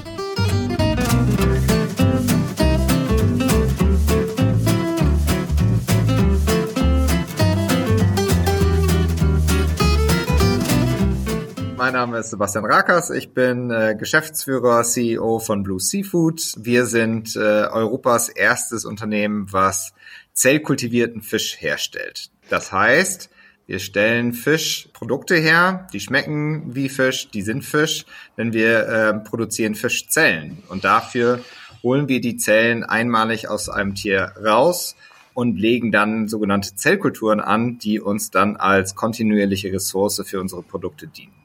Mein Name ist Sebastian Rakers. Ich bin äh, Geschäftsführer, CEO von Blue Seafood. Wir sind äh, Europas erstes Unternehmen, was zellkultivierten Fisch herstellt. Das heißt, wir stellen Fischprodukte her, die schmecken wie Fisch, die sind Fisch, denn wir äh, produzieren Fischzellen. Und dafür holen wir die Zellen einmalig aus einem Tier raus und legen dann sogenannte Zellkulturen an, die uns dann als kontinuierliche Ressource für unsere Produkte dienen.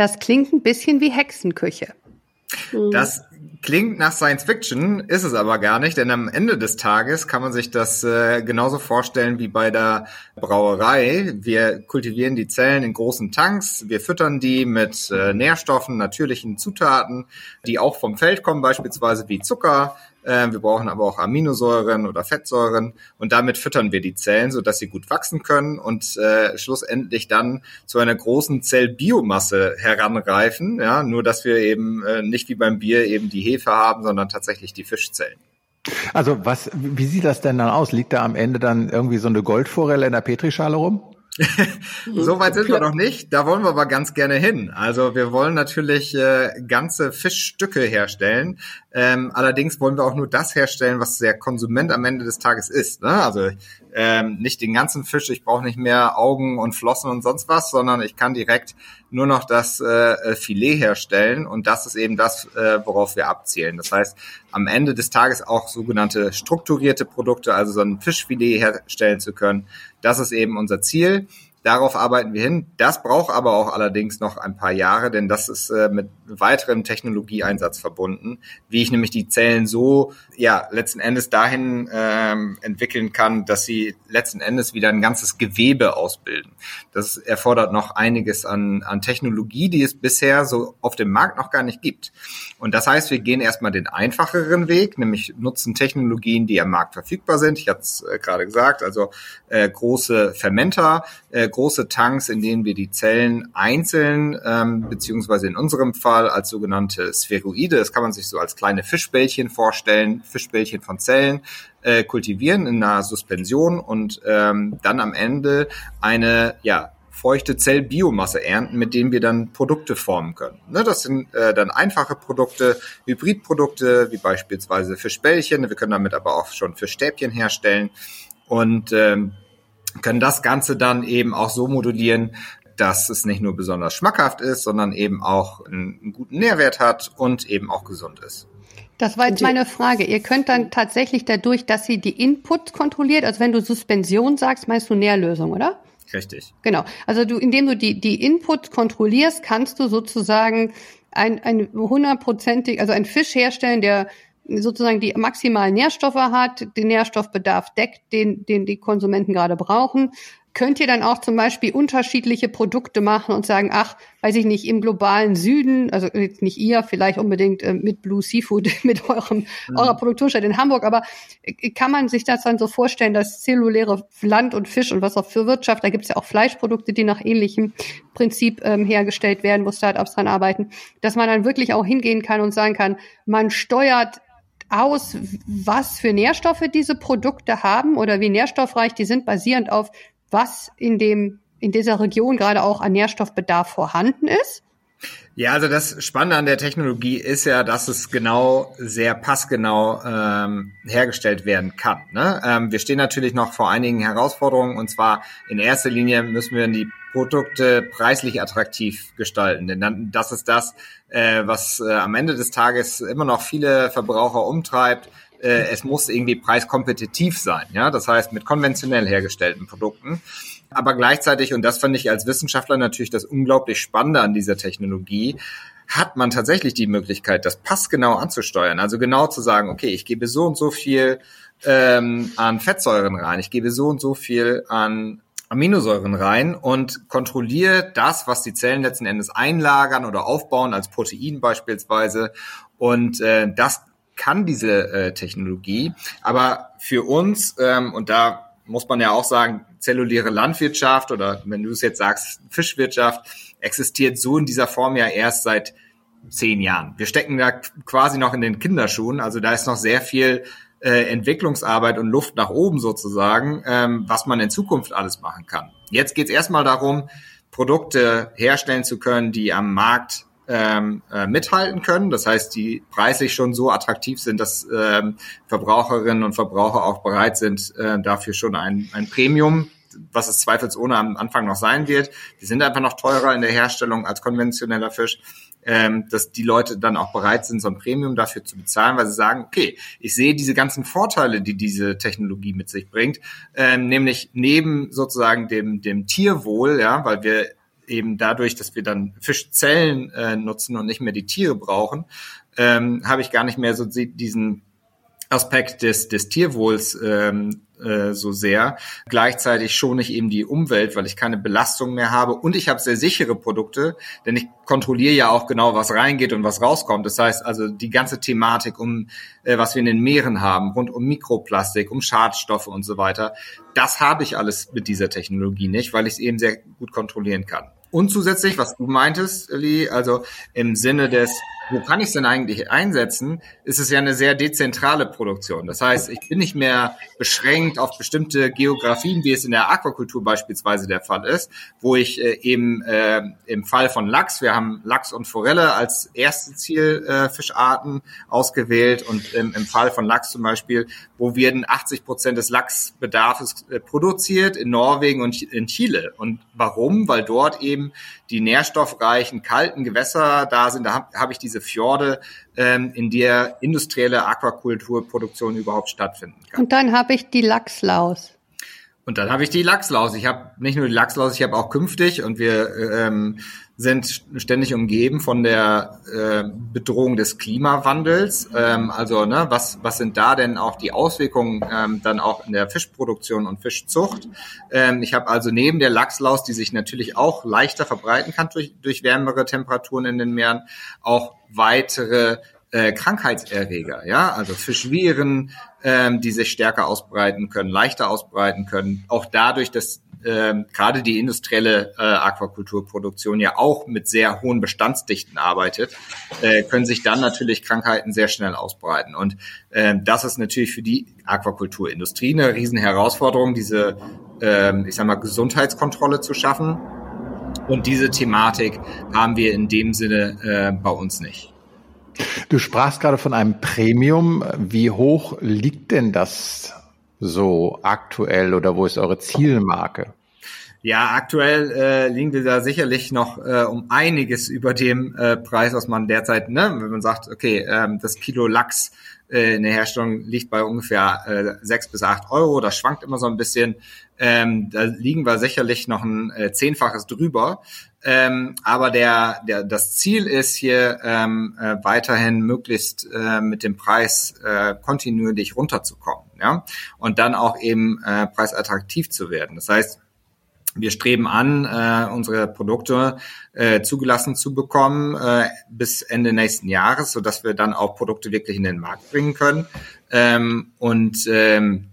Das klingt ein bisschen wie Hexenküche. Mhm. Das klingt nach Science Fiction, ist es aber gar nicht, denn am Ende des Tages kann man sich das äh, genauso vorstellen wie bei der Brauerei. Wir kultivieren die Zellen in großen Tanks, wir füttern die mit äh, Nährstoffen, natürlichen Zutaten, die auch vom Feld kommen, beispielsweise wie Zucker, wir brauchen aber auch Aminosäuren oder Fettsäuren und damit füttern wir die Zellen, sodass sie gut wachsen können und äh, schlussendlich dann zu einer großen Zellbiomasse heranreifen. Ja, nur dass wir eben äh, nicht wie beim Bier eben die Hefe haben, sondern tatsächlich die Fischzellen. Also was, wie sieht das denn dann aus? Liegt da am Ende dann irgendwie so eine Goldforelle in der Petrischale rum? So weit sind wir noch nicht. Da wollen wir aber ganz gerne hin. Also wir wollen natürlich äh, ganze Fischstücke herstellen. Ähm, allerdings wollen wir auch nur das herstellen, was der Konsument am Ende des Tages isst. Ne? Also ähm, nicht den ganzen Fisch, ich brauche nicht mehr Augen und Flossen und sonst was, sondern ich kann direkt nur noch das äh, Filet herstellen und das ist eben das, äh, worauf wir abzielen. Das heißt, am Ende des Tages auch sogenannte strukturierte Produkte, also so ein Fischfilet herstellen zu können, das ist eben unser Ziel. Darauf arbeiten wir hin. Das braucht aber auch allerdings noch ein paar Jahre, denn das ist äh, mit weiterem Technologieeinsatz verbunden, wie ich nämlich die Zellen so ja letzten Endes dahin ähm, entwickeln kann, dass sie letzten Endes wieder ein ganzes Gewebe ausbilden. Das erfordert noch einiges an, an Technologie, die es bisher so auf dem Markt noch gar nicht gibt. Und das heißt, wir gehen erstmal den einfacheren Weg, nämlich nutzen Technologien, die am Markt verfügbar sind. Ich hatte es äh, gerade gesagt, also äh, große Fermenter, äh, große Tanks, in denen wir die Zellen einzeln, ähm, beziehungsweise in unserem Fall als sogenannte Spheroide, das kann man sich so als kleine Fischbällchen vorstellen, Fischbällchen von Zellen, äh, kultivieren in einer Suspension und ähm, dann am Ende eine, ja, feuchte Zellbiomasse ernten, mit denen wir dann Produkte formen können. Ne, das sind äh, dann einfache Produkte, Hybridprodukte, wie beispielsweise Fischbällchen. Wir können damit aber auch schon Fischstäbchen herstellen. Und ähm, können das Ganze dann eben auch so modulieren, dass es nicht nur besonders schmackhaft ist, sondern eben auch einen, guten Nährwert hat und eben auch gesund ist. Das war jetzt meine Frage. Ihr könnt dann tatsächlich dadurch, dass sie die Inputs kontrolliert, also wenn du Suspension sagst, meinst du Nährlösung, oder? Richtig. Genau. Also du, indem du die, die Inputs kontrollierst, kannst du sozusagen ein, ein hundertprozentig, also ein Fisch herstellen, der sozusagen die maximalen Nährstoffe hat, den Nährstoffbedarf deckt, den, den die Konsumenten gerade brauchen. Könnt ihr dann auch zum Beispiel unterschiedliche Produkte machen und sagen, ach, weiß ich nicht, im globalen Süden, also nicht ihr, vielleicht unbedingt äh, mit Blue Seafood, mit eurem, mhm. eurer Produktionsstadt in Hamburg, aber äh, kann man sich das dann so vorstellen, dass zelluläre Land und Fisch und was auch für Wirtschaft, da gibt es ja auch Fleischprodukte, die nach ähnlichem Prinzip ähm, hergestellt werden, wo Startups dran arbeiten, dass man dann wirklich auch hingehen kann und sagen kann, man steuert aus, was für Nährstoffe diese Produkte haben oder wie nährstoffreich die sind, basierend auf was in dem in dieser Region gerade auch an Nährstoffbedarf vorhanden ist? Ja, also das Spannende an der Technologie ist ja, dass es genau sehr passgenau ähm, hergestellt werden kann. Ne? Ähm, wir stehen natürlich noch vor einigen Herausforderungen und zwar in erster Linie müssen wir die Produkte preislich attraktiv gestalten, denn dann, das ist das, äh, was äh, am Ende des Tages immer noch viele Verbraucher umtreibt. Äh, es muss irgendwie preiskompetitiv sein, ja, das heißt mit konventionell hergestellten Produkten. Aber gleichzeitig, und das fand ich als Wissenschaftler natürlich das unglaublich Spannende an dieser Technologie, hat man tatsächlich die Möglichkeit, das passgenau anzusteuern. Also genau zu sagen, okay, ich gebe so und so viel ähm, an Fettsäuren rein, ich gebe so und so viel an Aminosäuren rein und kontrolliere das, was die Zellen letzten Endes einlagern oder aufbauen, als Protein beispielsweise. Und äh, das kann diese äh, Technologie. Aber für uns, ähm, und da muss man ja auch sagen, zelluläre Landwirtschaft oder wenn du es jetzt sagst, Fischwirtschaft, existiert so in dieser Form ja erst seit zehn Jahren. Wir stecken da quasi noch in den Kinderschuhen, also da ist noch sehr viel äh, Entwicklungsarbeit und Luft nach oben sozusagen, ähm, was man in Zukunft alles machen kann. Jetzt geht es erstmal darum, Produkte herstellen zu können, die am Markt ähm, äh, mithalten können. Das heißt, die preislich schon so attraktiv sind, dass ähm, Verbraucherinnen und Verbraucher auch bereit sind, äh, dafür schon ein, ein Premium was es zweifelsohne am Anfang noch sein wird. Die sind einfach noch teurer in der Herstellung als konventioneller Fisch, ähm, dass die Leute dann auch bereit sind, so ein Premium dafür zu bezahlen, weil sie sagen, okay, ich sehe diese ganzen Vorteile, die diese Technologie mit sich bringt, ähm, nämlich neben sozusagen dem, dem Tierwohl, ja, weil wir eben dadurch, dass wir dann Fischzellen äh, nutzen und nicht mehr die Tiere brauchen, ähm, habe ich gar nicht mehr so diesen Aspekt des, des Tierwohls ähm, äh, so sehr. Gleichzeitig schone ich eben die Umwelt, weil ich keine Belastung mehr habe und ich habe sehr sichere Produkte, denn ich kontrolliere ja auch genau, was reingeht und was rauskommt. Das heißt also die ganze Thematik um, äh, was wir in den Meeren haben, rund um Mikroplastik, um Schadstoffe und so weiter, das habe ich alles mit dieser Technologie nicht, weil ich es eben sehr gut kontrollieren kann. Und zusätzlich, was du meintest, Lee, also im Sinne des, wo kann ich es denn eigentlich einsetzen, ist es ja eine sehr dezentrale Produktion. Das heißt, ich bin nicht mehr beschränkt auf bestimmte Geografien, wie es in der Aquakultur beispielsweise der Fall ist, wo ich äh, eben äh, im Fall von Lachs, wir haben Lachs und Forelle als erste Zielfischarten äh, ausgewählt und ähm, im Fall von Lachs zum Beispiel, wo werden 80 Prozent des Lachsbedarfs äh, produziert in Norwegen und in Chile. Und warum? Weil dort eben die nährstoffreichen kalten Gewässer da sind. Da habe hab ich diese Fjorde, ähm, in der industrielle Aquakulturproduktion überhaupt stattfinden kann. Und dann habe ich die Lachslaus. Und dann habe ich die Lachslaus. Ich habe nicht nur die Lachslaus, ich habe auch künftig und wir ähm, sind ständig umgeben von der äh, Bedrohung des Klimawandels. Ähm, also ne, was, was sind da denn auch die Auswirkungen ähm, dann auch in der Fischproduktion und Fischzucht? Ähm, ich habe also neben der Lachslaus, die sich natürlich auch leichter verbreiten kann durch, durch wärmere Temperaturen in den Meeren, auch weitere äh, Krankheitserreger, ja, also Fischviren, ähm, die sich stärker ausbreiten können, leichter ausbreiten können, auch dadurch, dass ähm, gerade die industrielle äh, Aquakulturproduktion ja auch mit sehr hohen Bestandsdichten arbeitet, äh, können sich dann natürlich Krankheiten sehr schnell ausbreiten. Und äh, das ist natürlich für die Aquakulturindustrie eine riesen Herausforderung, diese, äh, ich sag mal, Gesundheitskontrolle zu schaffen. Und diese Thematik haben wir in dem Sinne äh, bei uns nicht. Du sprachst gerade von einem Premium. Wie hoch liegt denn das so aktuell oder wo ist eure Zielmarke? Ja, aktuell äh, liegen wir da sicherlich noch äh, um einiges über dem äh, Preis, was man derzeit, ne, wenn man sagt, okay, ähm, das Kilo Lachs in der Herstellung liegt bei ungefähr äh, sechs bis acht Euro. Das schwankt immer so ein bisschen. Ähm, da liegen wir sicherlich noch ein äh, Zehnfaches drüber. Ähm, aber der, der, das Ziel ist hier ähm, äh, weiterhin möglichst äh, mit dem Preis äh, kontinuierlich runterzukommen, ja, und dann auch eben äh, preisattraktiv zu werden. Das heißt, wir streben an, äh, unsere Produkte äh, zugelassen zu bekommen äh, bis Ende nächsten Jahres, so dass wir dann auch Produkte wirklich in den Markt bringen können. Ähm, und ähm,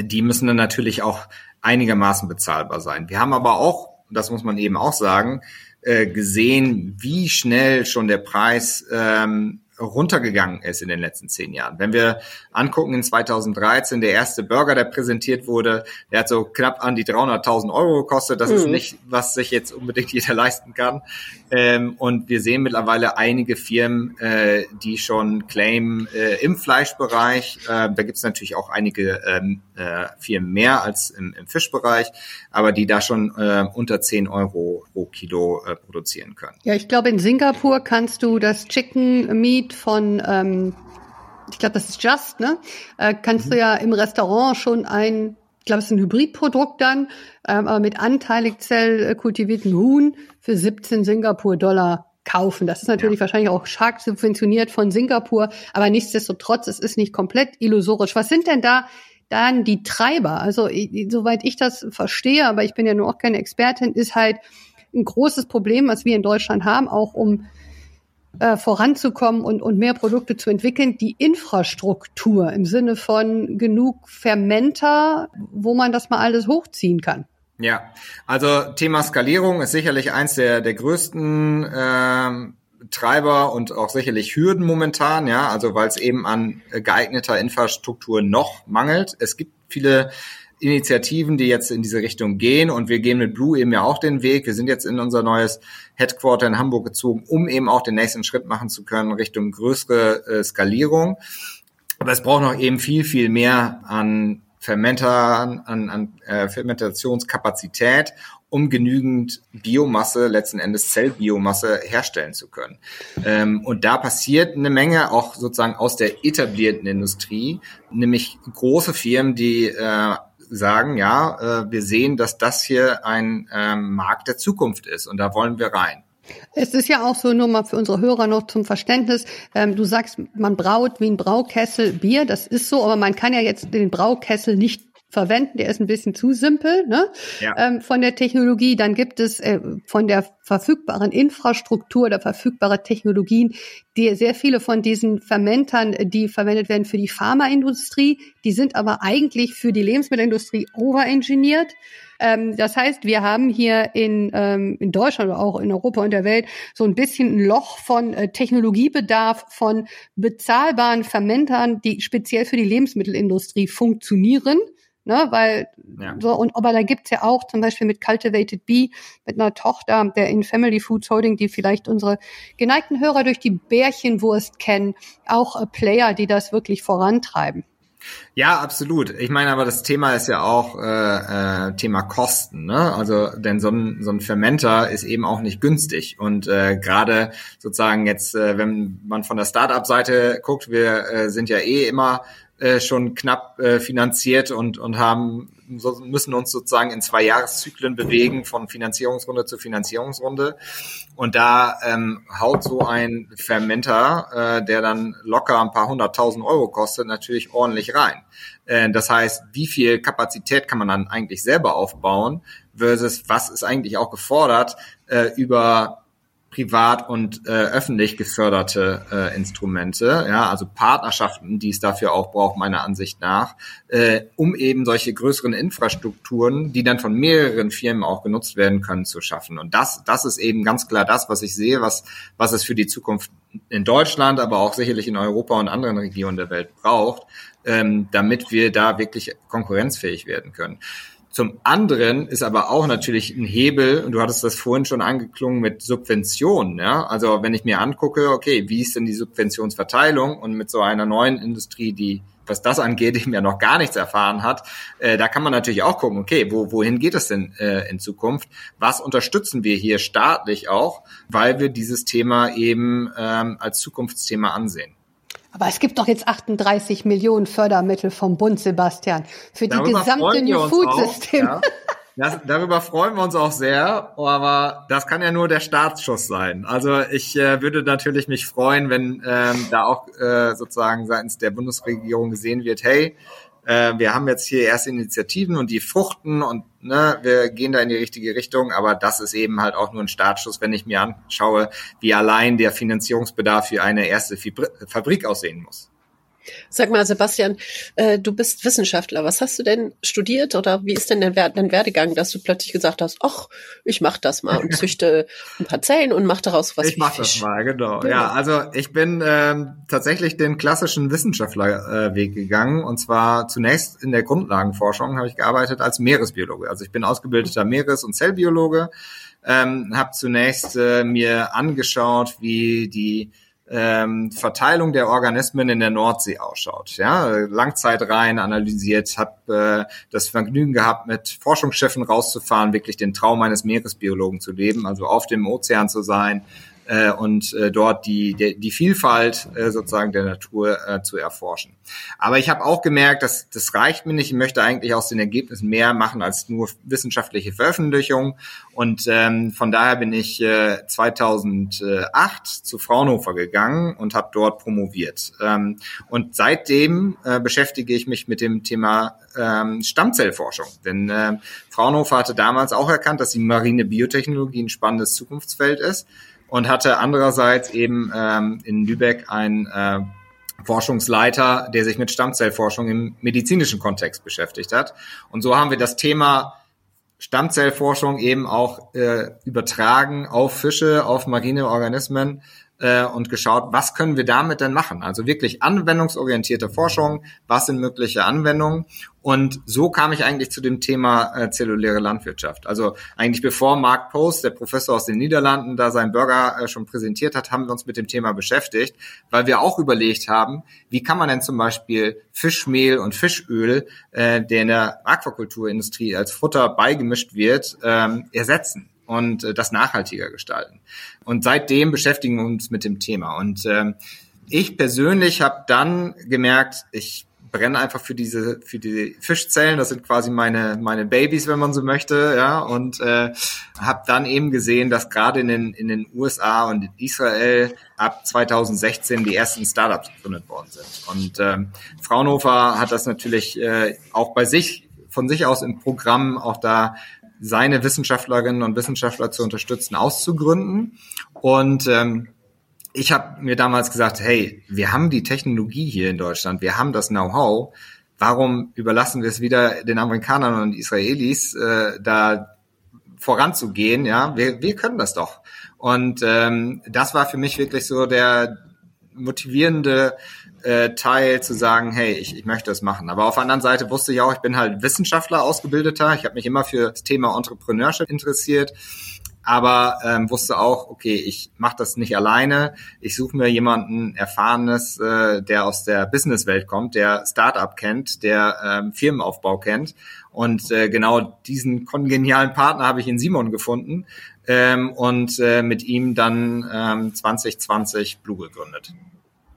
die müssen dann natürlich auch einigermaßen bezahlbar sein. Wir haben aber auch, das muss man eben auch sagen, äh, gesehen, wie schnell schon der Preis ähm, runtergegangen ist in den letzten zehn Jahren. Wenn wir angucken, in 2013, der erste Burger, der präsentiert wurde, der hat so knapp an die 300.000 Euro gekostet. Das mhm. ist nicht, was sich jetzt unbedingt jeder leisten kann. Ähm, und wir sehen mittlerweile einige Firmen, äh, die schon claimen äh, im Fleischbereich. Äh, da gibt es natürlich auch einige ähm, äh, Firmen mehr als im, im, Fischbereich, aber die da schon äh, unter 10 Euro pro Kilo äh, produzieren können. Ja, ich glaube, in Singapur kannst du das Chicken Meat von ähm, ich glaube, das ist Just, ne? Äh, kannst mhm. du ja im Restaurant schon ein, ich glaube, es ist ein Hybridprodukt dann, ähm, aber mit anteilig Zell kultivierten Huhn für 17 Singapur-Dollar kaufen. Das ist natürlich ja. wahrscheinlich auch stark subventioniert von Singapur, aber nichtsdestotrotz, es ist nicht komplett illusorisch. Was sind denn da dann die Treiber? Also, soweit ich das verstehe, aber ich bin ja nur auch keine Expertin, ist halt ein großes Problem, was wir in Deutschland haben, auch um äh, voranzukommen und, und mehr Produkte zu entwickeln, die Infrastruktur im Sinne von genug Fermenter, wo man das mal alles hochziehen kann. Ja, also Thema Skalierung ist sicherlich eins der, der größten äh, Treiber und auch sicherlich Hürden momentan, ja, also weil es eben an geeigneter Infrastruktur noch mangelt. Es gibt viele Initiativen, die jetzt in diese Richtung gehen. Und wir gehen mit Blue eben ja auch den Weg. Wir sind jetzt in unser neues Headquarter in Hamburg gezogen, um eben auch den nächsten Schritt machen zu können Richtung größere äh, Skalierung. Aber es braucht noch eben viel, viel mehr an Fermentern, an, an äh, Fermentationskapazität, um genügend Biomasse, letzten Endes Zellbiomasse herstellen zu können. Ähm, und da passiert eine Menge auch sozusagen aus der etablierten Industrie, nämlich große Firmen, die äh, sagen, ja, äh, wir sehen, dass das hier ein ähm, Markt der Zukunft ist und da wollen wir rein. Es ist ja auch so, nur mal für unsere Hörer noch zum Verständnis, ähm, du sagst, man braut wie ein Braukessel Bier, das ist so, aber man kann ja jetzt den Braukessel nicht verwenden. Der ist ein bisschen zu simpel ne? Ja. Ähm, von der Technologie. Dann gibt es äh, von der verfügbaren Infrastruktur oder verfügbare Technologien, die sehr viele von diesen Fermentern, die verwendet werden für die Pharmaindustrie, die sind aber eigentlich für die Lebensmittelindustrie overengineert. Ähm, das heißt, wir haben hier in, ähm, in Deutschland oder auch in Europa und der Welt so ein bisschen ein Loch von äh, Technologiebedarf, von bezahlbaren Fermentern, die speziell für die Lebensmittelindustrie funktionieren ne, weil ja. so und aber da gibt's ja auch zum Beispiel mit Cultivated Bee mit einer Tochter der in Family Foods Holding, die vielleicht unsere geneigten Hörer durch die Bärchenwurst kennen, auch äh, Player, die das wirklich vorantreiben. Ja, absolut. Ich meine, aber das Thema ist ja auch äh, äh, Thema Kosten. Ne? Also, denn so ein, so ein Fermenter ist eben auch nicht günstig. Und äh, gerade sozusagen jetzt, äh, wenn man von der Startup-Seite guckt, wir äh, sind ja eh immer äh, schon knapp äh, finanziert und, und haben so, müssen uns sozusagen in zwei Jahreszyklen bewegen von Finanzierungsrunde zu Finanzierungsrunde. Und da ähm, haut so ein Fermenter, äh, der dann locker ein paar hunderttausend Euro kostet, natürlich ordentlich rein. Äh, das heißt, wie viel Kapazität kann man dann eigentlich selber aufbauen versus was ist eigentlich auch gefordert äh, über privat und äh, öffentlich geförderte äh, Instrumente, ja, also Partnerschaften, die es dafür auch braucht, meiner Ansicht nach, äh, um eben solche größeren Infrastrukturen, die dann von mehreren Firmen auch genutzt werden können, zu schaffen. Und das, das ist eben ganz klar das, was ich sehe, was, was es für die Zukunft in Deutschland, aber auch sicherlich in Europa und anderen Regionen der Welt braucht, ähm, damit wir da wirklich konkurrenzfähig werden können. Zum anderen ist aber auch natürlich ein Hebel, und du hattest das vorhin schon angeklungen mit Subventionen. Ja? Also wenn ich mir angucke, okay, wie ist denn die Subventionsverteilung und mit so einer neuen Industrie, die was das angeht, eben ja noch gar nichts erfahren hat, äh, da kann man natürlich auch gucken, okay, wo, wohin geht es denn äh, in Zukunft? Was unterstützen wir hier staatlich auch, weil wir dieses Thema eben ähm, als Zukunftsthema ansehen? Aber es gibt doch jetzt 38 Millionen Fördermittel vom Bund, Sebastian, für die Darüber gesamte New Food System. Ja. Das, darüber freuen wir uns auch sehr, aber das kann ja nur der Startschuss sein. Also ich äh, würde natürlich mich freuen, wenn ähm, da auch äh, sozusagen seitens der Bundesregierung gesehen wird, hey, äh, wir haben jetzt hier erste Initiativen und die fruchten und ne, wir gehen da in die richtige Richtung, aber das ist eben halt auch nur ein Startschuss, wenn ich mir anschaue, wie allein der Finanzierungsbedarf für eine erste Fabrik aussehen muss. Sag mal, Sebastian, äh, du bist Wissenschaftler. Was hast du denn studiert oder wie ist denn dein, dein Werdegang, dass du plötzlich gesagt hast, ach, ich mach das mal und züchte ein paar Zellen und mach daraus was Ich mach Fisch. das mal, genau. genau. Ja, also ich bin ähm, tatsächlich den klassischen Wissenschaftlerweg äh, gegangen und zwar zunächst in der Grundlagenforschung habe ich gearbeitet als Meeresbiologe. Also ich bin ausgebildeter Meeres- und Zellbiologe, ähm, habe zunächst äh, mir angeschaut, wie die ähm, Verteilung der Organismen in der Nordsee ausschaut. Ja, Langzeitreihen analysiert, habe äh, das Vergnügen gehabt, mit Forschungsschiffen rauszufahren, wirklich den Traum eines Meeresbiologen zu leben, also auf dem Ozean zu sein, äh, und äh, dort die, die, die Vielfalt äh, sozusagen der Natur äh, zu erforschen. Aber ich habe auch gemerkt, dass das reicht mir nicht. Ich möchte eigentlich aus den Ergebnissen mehr machen als nur wissenschaftliche Veröffentlichungen. Und ähm, von daher bin ich äh, 2008 zu Fraunhofer gegangen und habe dort promoviert. Ähm, und seitdem äh, beschäftige ich mich mit dem Thema ähm, Stammzellforschung. Denn äh, Fraunhofer hatte damals auch erkannt, dass die marine Biotechnologie ein spannendes Zukunftsfeld ist und hatte andererseits eben ähm, in Lübeck ein äh, Forschungsleiter, der sich mit Stammzellforschung im medizinischen Kontext beschäftigt hat. Und so haben wir das Thema Stammzellforschung eben auch äh, übertragen auf Fische, auf marine Organismen äh, und geschaut, was können wir damit denn machen? Also wirklich anwendungsorientierte Forschung, was sind mögliche Anwendungen? Und so kam ich eigentlich zu dem Thema äh, zelluläre Landwirtschaft. Also eigentlich bevor Mark Post, der Professor aus den Niederlanden, da seinen Burger äh, schon präsentiert hat, haben wir uns mit dem Thema beschäftigt, weil wir auch überlegt haben, wie kann man denn zum Beispiel Fischmehl und Fischöl, äh, der in der Aquakulturindustrie als Futter beigemischt wird, ähm, ersetzen und äh, das nachhaltiger gestalten. Und seitdem beschäftigen wir uns mit dem Thema. Und ähm, ich persönlich habe dann gemerkt, ich brenne einfach für diese für die Fischzellen. Das sind quasi meine meine Babys, wenn man so möchte, ja. Und äh, habe dann eben gesehen, dass gerade in den in den USA und in Israel ab 2016 die ersten Startups gegründet worden sind. Und ähm, Fraunhofer hat das natürlich äh, auch bei sich von sich aus im Programm auch da seine Wissenschaftlerinnen und Wissenschaftler zu unterstützen, auszugründen. Und ähm, ich habe mir damals gesagt, hey, wir haben die Technologie hier in Deutschland, wir haben das Know-how. Warum überlassen wir es wieder den Amerikanern und Israelis, äh, da voranzugehen? Ja, wir, wir können das doch. Und ähm, das war für mich wirklich so der motivierende äh, Teil zu sagen, hey, ich, ich möchte das machen. Aber auf der anderen Seite wusste ich auch, ich bin halt Wissenschaftler, Ausgebildeter. Ich habe mich immer für das Thema Entrepreneurship interessiert, aber ähm, wusste auch, okay, ich mache das nicht alleine. Ich suche mir jemanden Erfahrenes, äh, der aus der Businesswelt kommt, der Startup kennt, der ähm, Firmenaufbau kennt. Und äh, genau diesen kongenialen Partner habe ich in Simon gefunden ähm, und äh, mit ihm dann ähm, 2020 Blue gegründet.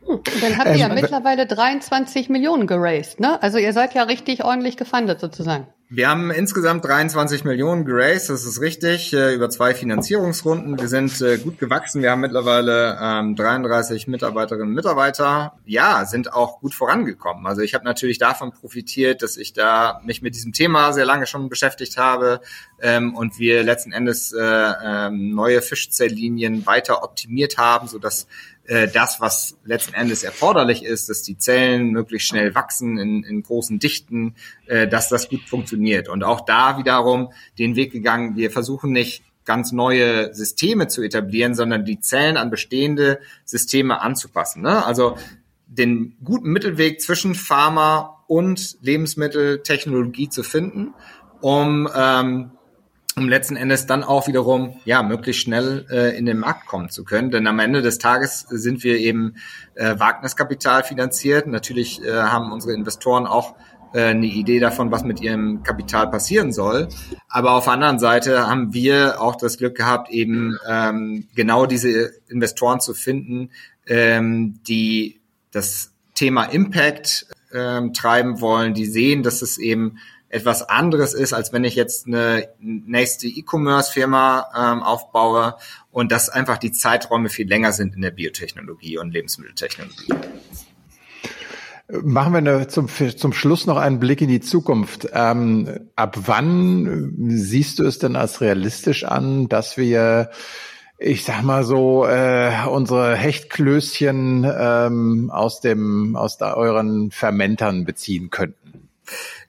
Und dann habt ihr ja ähm, mittlerweile 23 Millionen geraced, ne? Also ihr seid ja richtig ordentlich gefundet sozusagen. Wir haben insgesamt 23 Millionen geraced, das ist richtig, äh, über zwei Finanzierungsrunden. Wir sind äh, gut gewachsen. Wir haben mittlerweile ähm, 33 Mitarbeiterinnen und Mitarbeiter. Ja, sind auch gut vorangekommen. Also ich habe natürlich davon profitiert, dass ich da mich mit diesem Thema sehr lange schon beschäftigt habe ähm, und wir letzten Endes äh, ähm, neue Fischzelllinien weiter optimiert haben, sodass äh, das, was letzten Endes erforderlich ist, dass die Zellen möglichst schnell wachsen in, in großen Dichten, äh, dass das gut funktioniert. Und auch da wiederum den Weg gegangen, wir versuchen nicht ganz neue Systeme zu etablieren, sondern die Zellen an bestehende Systeme anzupassen. Ne? Also den guten Mittelweg zwischen Pharma und Lebensmitteltechnologie zu finden, um ähm, um letzten Endes dann auch wiederum ja möglichst schnell äh, in den Markt kommen zu können. Denn am Ende des Tages sind wir eben äh, Wagniskapital finanziert. Natürlich äh, haben unsere Investoren auch äh, eine Idee davon, was mit ihrem Kapital passieren soll. Aber auf der anderen Seite haben wir auch das Glück gehabt, eben ähm, genau diese Investoren zu finden, ähm, die das Thema Impact ähm, treiben wollen, die sehen, dass es eben etwas anderes ist, als wenn ich jetzt eine nächste E-Commerce-Firma ähm, aufbaue und dass einfach die Zeiträume viel länger sind in der Biotechnologie und Lebensmitteltechnologie. Machen wir zum, zum Schluss noch einen Blick in die Zukunft. Ähm, ab wann siehst du es denn als realistisch an, dass wir, ich sag mal so, äh, unsere Hechtklößchen ähm, aus dem aus da euren Fermentern beziehen könnten?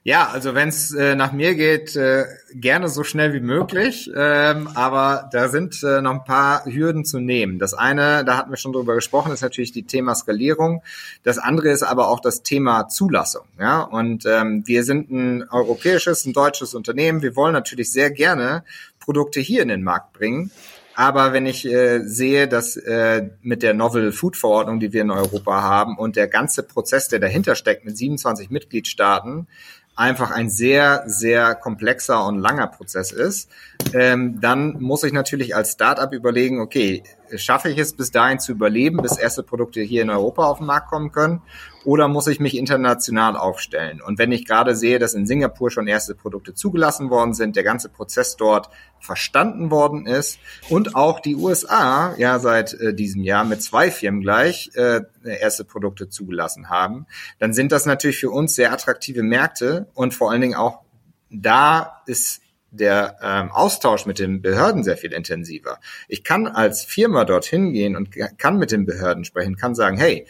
Ja, also wenn es äh, nach mir geht, äh, gerne so schnell wie möglich. Ähm, aber da sind äh, noch ein paar Hürden zu nehmen. Das eine, da hatten wir schon drüber gesprochen, ist natürlich die Thema Skalierung. Das andere ist aber auch das Thema Zulassung. Ja, und ähm, wir sind ein europäisches, ein deutsches Unternehmen. Wir wollen natürlich sehr gerne Produkte hier in den Markt bringen. Aber wenn ich äh, sehe, dass äh, mit der Novel Food Verordnung, die wir in Europa haben und der ganze Prozess, der dahinter steckt mit 27 Mitgliedstaaten, einfach ein sehr, sehr komplexer und langer Prozess ist, ähm, dann muss ich natürlich als Startup überlegen, okay, schaffe ich es bis dahin zu überleben, bis erste Produkte hier in Europa auf den Markt kommen können? Oder muss ich mich international aufstellen? Und wenn ich gerade sehe, dass in Singapur schon erste Produkte zugelassen worden sind, der ganze Prozess dort verstanden worden ist und auch die USA ja seit äh, diesem Jahr mit zwei Firmen gleich äh, erste Produkte zugelassen haben, dann sind das natürlich für uns sehr attraktive Märkte und vor allen Dingen auch da ist der ähm, Austausch mit den Behörden sehr viel intensiver. Ich kann als Firma dorthin gehen und kann mit den Behörden sprechen, kann sagen, hey,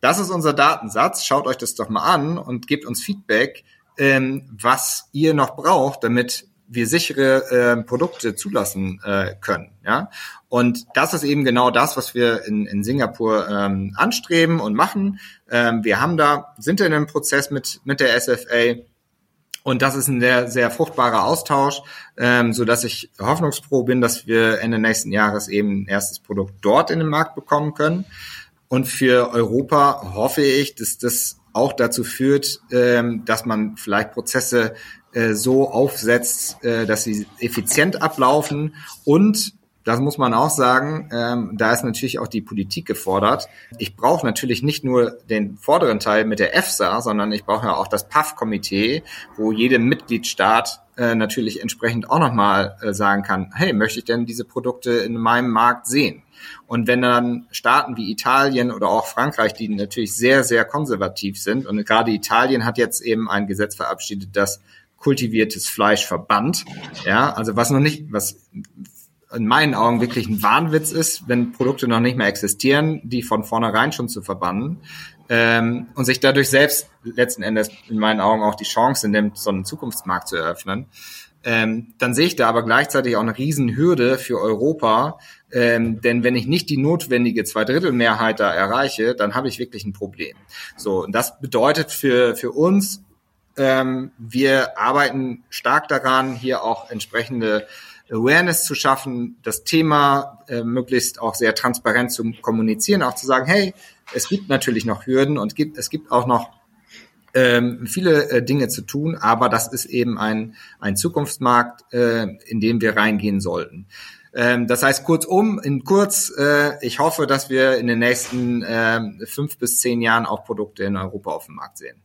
das ist unser Datensatz, schaut euch das doch mal an und gebt uns Feedback, ähm, was ihr noch braucht, damit wir sichere äh, Produkte zulassen äh, können. Ja? Und das ist eben genau das, was wir in, in Singapur ähm, anstreben und machen. Ähm, wir haben da, sind in einem Prozess mit, mit der SFA und das ist ein sehr, sehr fruchtbarer Austausch, ähm, so dass ich hoffnungsfroh bin, dass wir Ende nächsten Jahres eben ein erstes Produkt dort in den Markt bekommen können. Und für Europa hoffe ich, dass das auch dazu führt, ähm, dass man vielleicht Prozesse äh, so aufsetzt, äh, dass sie effizient ablaufen und das muss man auch sagen. Ähm, da ist natürlich auch die Politik gefordert. Ich brauche natürlich nicht nur den vorderen Teil mit der EFSA, sondern ich brauche ja auch das PAF-Komitee, wo jeder Mitgliedstaat äh, natürlich entsprechend auch nochmal äh, sagen kann, hey, möchte ich denn diese Produkte in meinem Markt sehen? Und wenn dann Staaten wie Italien oder auch Frankreich, die natürlich sehr, sehr konservativ sind, und gerade Italien hat jetzt eben ein Gesetz verabschiedet, das kultiviertes Fleisch verbannt. Ja, also was noch nicht, was in meinen Augen wirklich ein Wahnwitz ist, wenn Produkte noch nicht mehr existieren, die von vornherein schon zu verbannen ähm, und sich dadurch selbst letzten Endes in meinen Augen auch die Chance nimmt, so einen Zukunftsmarkt zu eröffnen. Ähm, dann sehe ich da aber gleichzeitig auch eine Riesenhürde für Europa, ähm, denn wenn ich nicht die notwendige Zweidrittelmehrheit da erreiche, dann habe ich wirklich ein Problem. So, und das bedeutet für, für uns, ähm, wir arbeiten stark daran, hier auch entsprechende Awareness zu schaffen, das Thema äh, möglichst auch sehr transparent zu kommunizieren, auch zu sagen, hey, es gibt natürlich noch Hürden und gibt, es gibt auch noch ähm, viele äh, Dinge zu tun, aber das ist eben ein, ein Zukunftsmarkt, äh, in den wir reingehen sollten. Ähm, das heißt, kurzum, in kurz, äh, ich hoffe, dass wir in den nächsten äh, fünf bis zehn Jahren auch Produkte in Europa auf dem Markt sehen.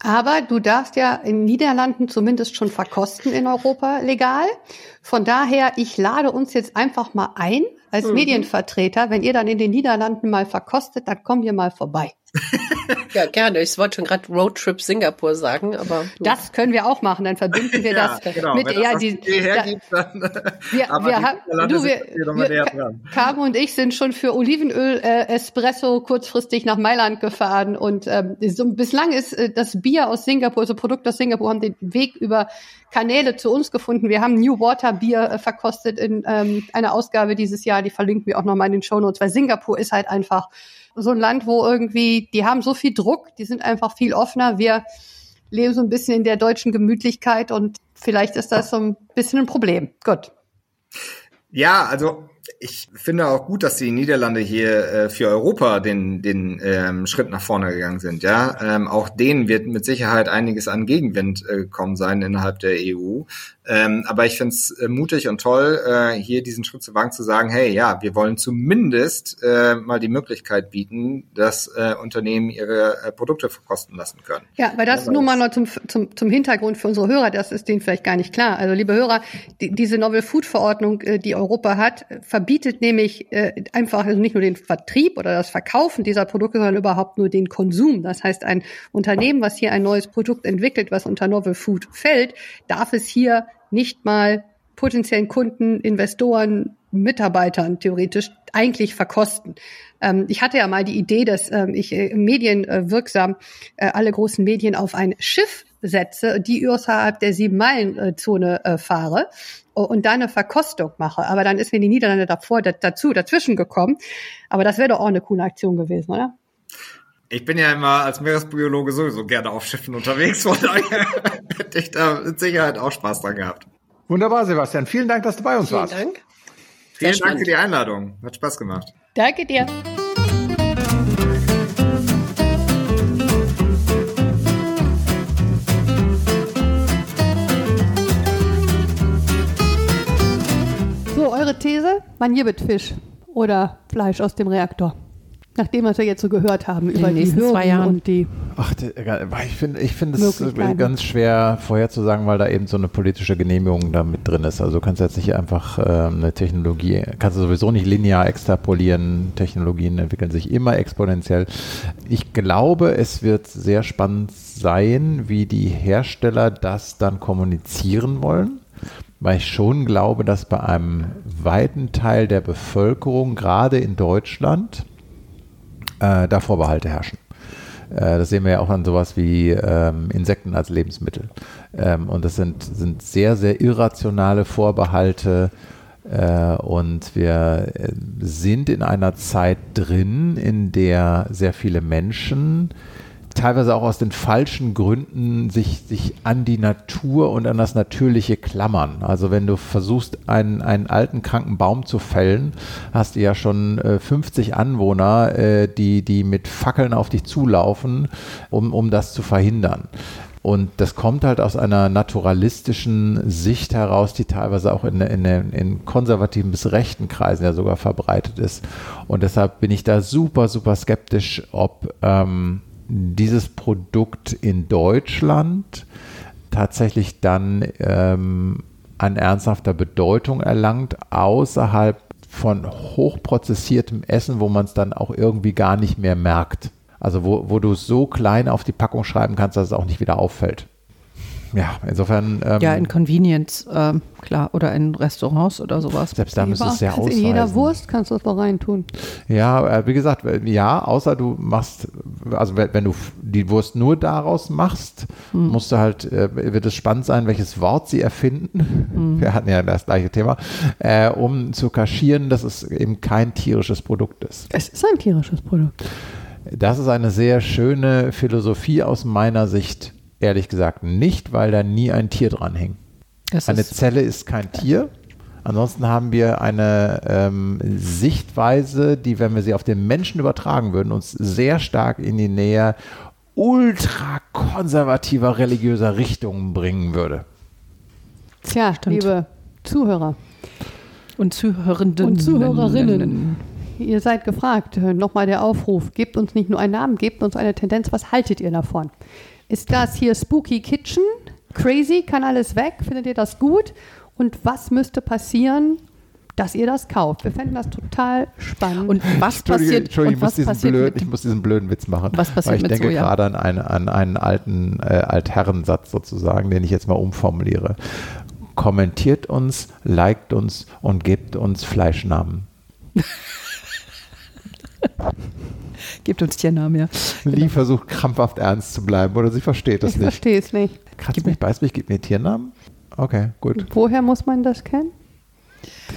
Aber du darfst ja in Niederlanden zumindest schon verkosten in Europa legal. Von daher, ich lade uns jetzt einfach mal ein als mhm. Medienvertreter. Wenn ihr dann in den Niederlanden mal verkostet, dann kommen wir mal vorbei. ja, gerne. Ich wollte schon gerade Roadtrip Singapur sagen, aber. Du. Das können wir auch machen. Dann verbinden wir ja, das genau. mit Wenn ja, die, die hergibt, dann, wir, wir, haben, du, wir, wir und ich sind schon für Olivenöl äh, Espresso kurzfristig nach Mailand gefahren und ähm, so, bislang ist äh, das Bier aus Singapur, also Produkt aus Singapur, haben den Weg über Kanäle zu uns gefunden. Wir haben New Water Bier äh, verkostet in ähm, einer Ausgabe dieses Jahr. Die verlinken wir auch nochmal in den Show Notes, weil Singapur ist halt einfach so ein Land, wo irgendwie, die haben so viel Druck, die sind einfach viel offener. Wir leben so ein bisschen in der deutschen Gemütlichkeit und vielleicht ist das so ein bisschen ein Problem. Gut. Ja, also ich finde auch gut, dass die Niederlande hier äh, für Europa den, den ähm, Schritt nach vorne gegangen sind. Ja, ähm, auch denen wird mit Sicherheit einiges an Gegenwind äh, kommen sein innerhalb der EU. Ähm, aber ich finde es äh, mutig und toll, äh, hier diesen Schritt zu wagen, zu sagen, hey, ja, wir wollen zumindest äh, mal die Möglichkeit bieten, dass äh, Unternehmen ihre äh, Produkte verkosten lassen können. Ja, weil das ja, nur mal noch zum, zum, zum Hintergrund für unsere Hörer, das ist denen vielleicht gar nicht klar. Also liebe Hörer, die, diese Novel Food Verordnung, äh, die Europa hat, verbietet nämlich einfach also nicht nur den Vertrieb oder das Verkaufen dieser Produkte, sondern überhaupt nur den Konsum. Das heißt, ein Unternehmen, was hier ein neues Produkt entwickelt, was unter Novel Food fällt, darf es hier nicht mal potenziellen Kunden, Investoren, Mitarbeitern theoretisch eigentlich verkosten. Ähm, ich hatte ja mal die Idee, dass ähm, ich äh, medienwirksam äh, alle großen Medien auf ein Schiff setze, die außerhalb der Sieben-Meilen-Zone äh, fahre und da eine Verkostung mache. Aber dann ist mir die Niederlande davor dazu dazwischen gekommen. Aber das wäre doch auch eine coole Aktion gewesen, oder? Ich bin ja immer als Meeresbiologe sowieso gerne auf Schiffen unterwegs, von daher hätte ich da mit Sicherheit auch Spaß dran gehabt. Wunderbar, Sebastian. Vielen Dank, dass du bei uns Vielen warst. Vielen Dank. Vielen Sehr Dank spannend. für die Einladung. Hat Spaß gemacht. Danke dir. So, eure These? Fisch oder Fleisch aus dem Reaktor? Nachdem was wir jetzt so gehört haben über die Hürden zwei Jahren. und die. Ach, ich finde ich finde es ganz schwer vorherzusagen, weil da eben so eine politische Genehmigung da mit drin ist. Also du kannst jetzt nicht einfach äh, eine Technologie, kannst du sowieso nicht linear extrapolieren. Technologien entwickeln sich immer exponentiell. Ich glaube, es wird sehr spannend sein, wie die Hersteller das dann kommunizieren wollen weil ich schon glaube, dass bei einem weiten Teil der Bevölkerung, gerade in Deutschland, äh, da Vorbehalte herrschen. Äh, das sehen wir ja auch an sowas wie ähm, Insekten als Lebensmittel. Ähm, und das sind, sind sehr, sehr irrationale Vorbehalte. Äh, und wir äh, sind in einer Zeit drin, in der sehr viele Menschen teilweise auch aus den falschen Gründen sich, sich an die Natur und an das Natürliche klammern. Also wenn du versuchst, einen, einen alten, kranken Baum zu fällen, hast du ja schon äh, 50 Anwohner, äh, die, die mit Fackeln auf dich zulaufen, um, um das zu verhindern. Und das kommt halt aus einer naturalistischen Sicht heraus, die teilweise auch in, in, in, konservativen bis rechten Kreisen ja sogar verbreitet ist. Und deshalb bin ich da super, super skeptisch, ob ähm, dieses Produkt in Deutschland tatsächlich dann ähm, an ernsthafter Bedeutung erlangt, außerhalb von hochprozessiertem Essen, wo man es dann auch irgendwie gar nicht mehr merkt. Also wo, wo du so klein auf die Packung schreiben kannst, dass es auch nicht wieder auffällt ja, insofern. Ähm, ja, in Convenience, äh, klar, oder in Restaurants oder sowas. Selbst da müsste es sehr ausweisen. In jeder Wurst kannst du es da reintun. Ja, äh, wie gesagt, ja, außer du machst, also wenn du die Wurst nur daraus machst, hm. musst du halt, äh, wird es spannend sein, welches Wort sie erfinden. Hm. Wir hatten ja das gleiche Thema, äh, um zu kaschieren, dass es eben kein tierisches Produkt ist. Es ist ein tierisches Produkt. Das ist eine sehr schöne Philosophie aus meiner Sicht Ehrlich gesagt nicht, weil da nie ein Tier dran hängt. eine Zelle ist kein Tier. Ansonsten haben wir eine ähm, Sichtweise, die, wenn wir sie auf den Menschen übertragen würden, uns sehr stark in die Nähe ultrakonservativer religiöser Richtungen bringen würde. Tja, Stimmt. liebe Zuhörer und Zuhörenden und Zuhörerinnen, ihr seid gefragt. Nochmal der Aufruf: Gebt uns nicht nur einen Namen, gebt uns eine Tendenz. Was haltet ihr davon? Ist das hier Spooky Kitchen? Crazy, kann alles weg? Findet ihr das gut? Und was müsste passieren, dass ihr das kauft? Wir fänden das total spannend. Und was passiert? Entschuldigung, ich, muss diesen blöd, ich muss diesen blöden Witz machen. Was passiert weil ich denke Soja? gerade an, eine, an einen alten äh, Altherrensatz sozusagen, den ich jetzt mal umformuliere. Kommentiert uns, liked uns und gebt uns Fleischnamen. Gebt uns Tiernamen, ja. Lee genau. versucht krampfhaft ernst zu bleiben oder sie versteht das ich nicht. Ich verstehe es nicht. Kratzt mich, beißt mich, gib mir Tiernamen? Okay, gut. Woher muss man das kennen?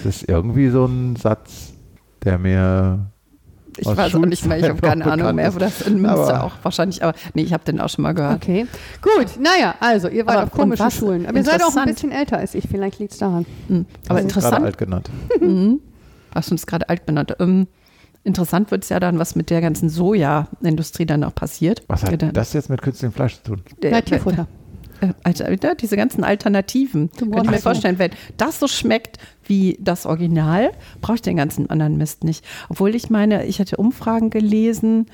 Das ist irgendwie so ein Satz, der mir Ich Aus weiß auch nicht mehr, ich habe keine Ahnung mehr, wo das in Münster Aber- auch wahrscheinlich, aber nee, ich habe den auch schon mal gehört. Okay, gut. Naja, also ihr wart Aber auf komischen Schulen. Aber ihr seid auch ein interessant- bisschen älter als ich. Vielleicht liegt es daran. Hm. Hast du Aber gerade interessant, alt genannt. hast du uns gerade alt benannt. Ähm, interessant wird es ja dann, was mit der ganzen Soja-Industrie dann auch passiert. Was hat das jetzt mit künstlichem Fleisch zu tun? der- Tierfutter. Äh, Alter, ja, diese ganzen Alternativen. Könnte ich mir vorstellen, wenn das so schmeckt wie das Original, brauche ich den ganzen anderen Mist nicht. Obwohl ich meine, ich hatte Umfragen gelesen,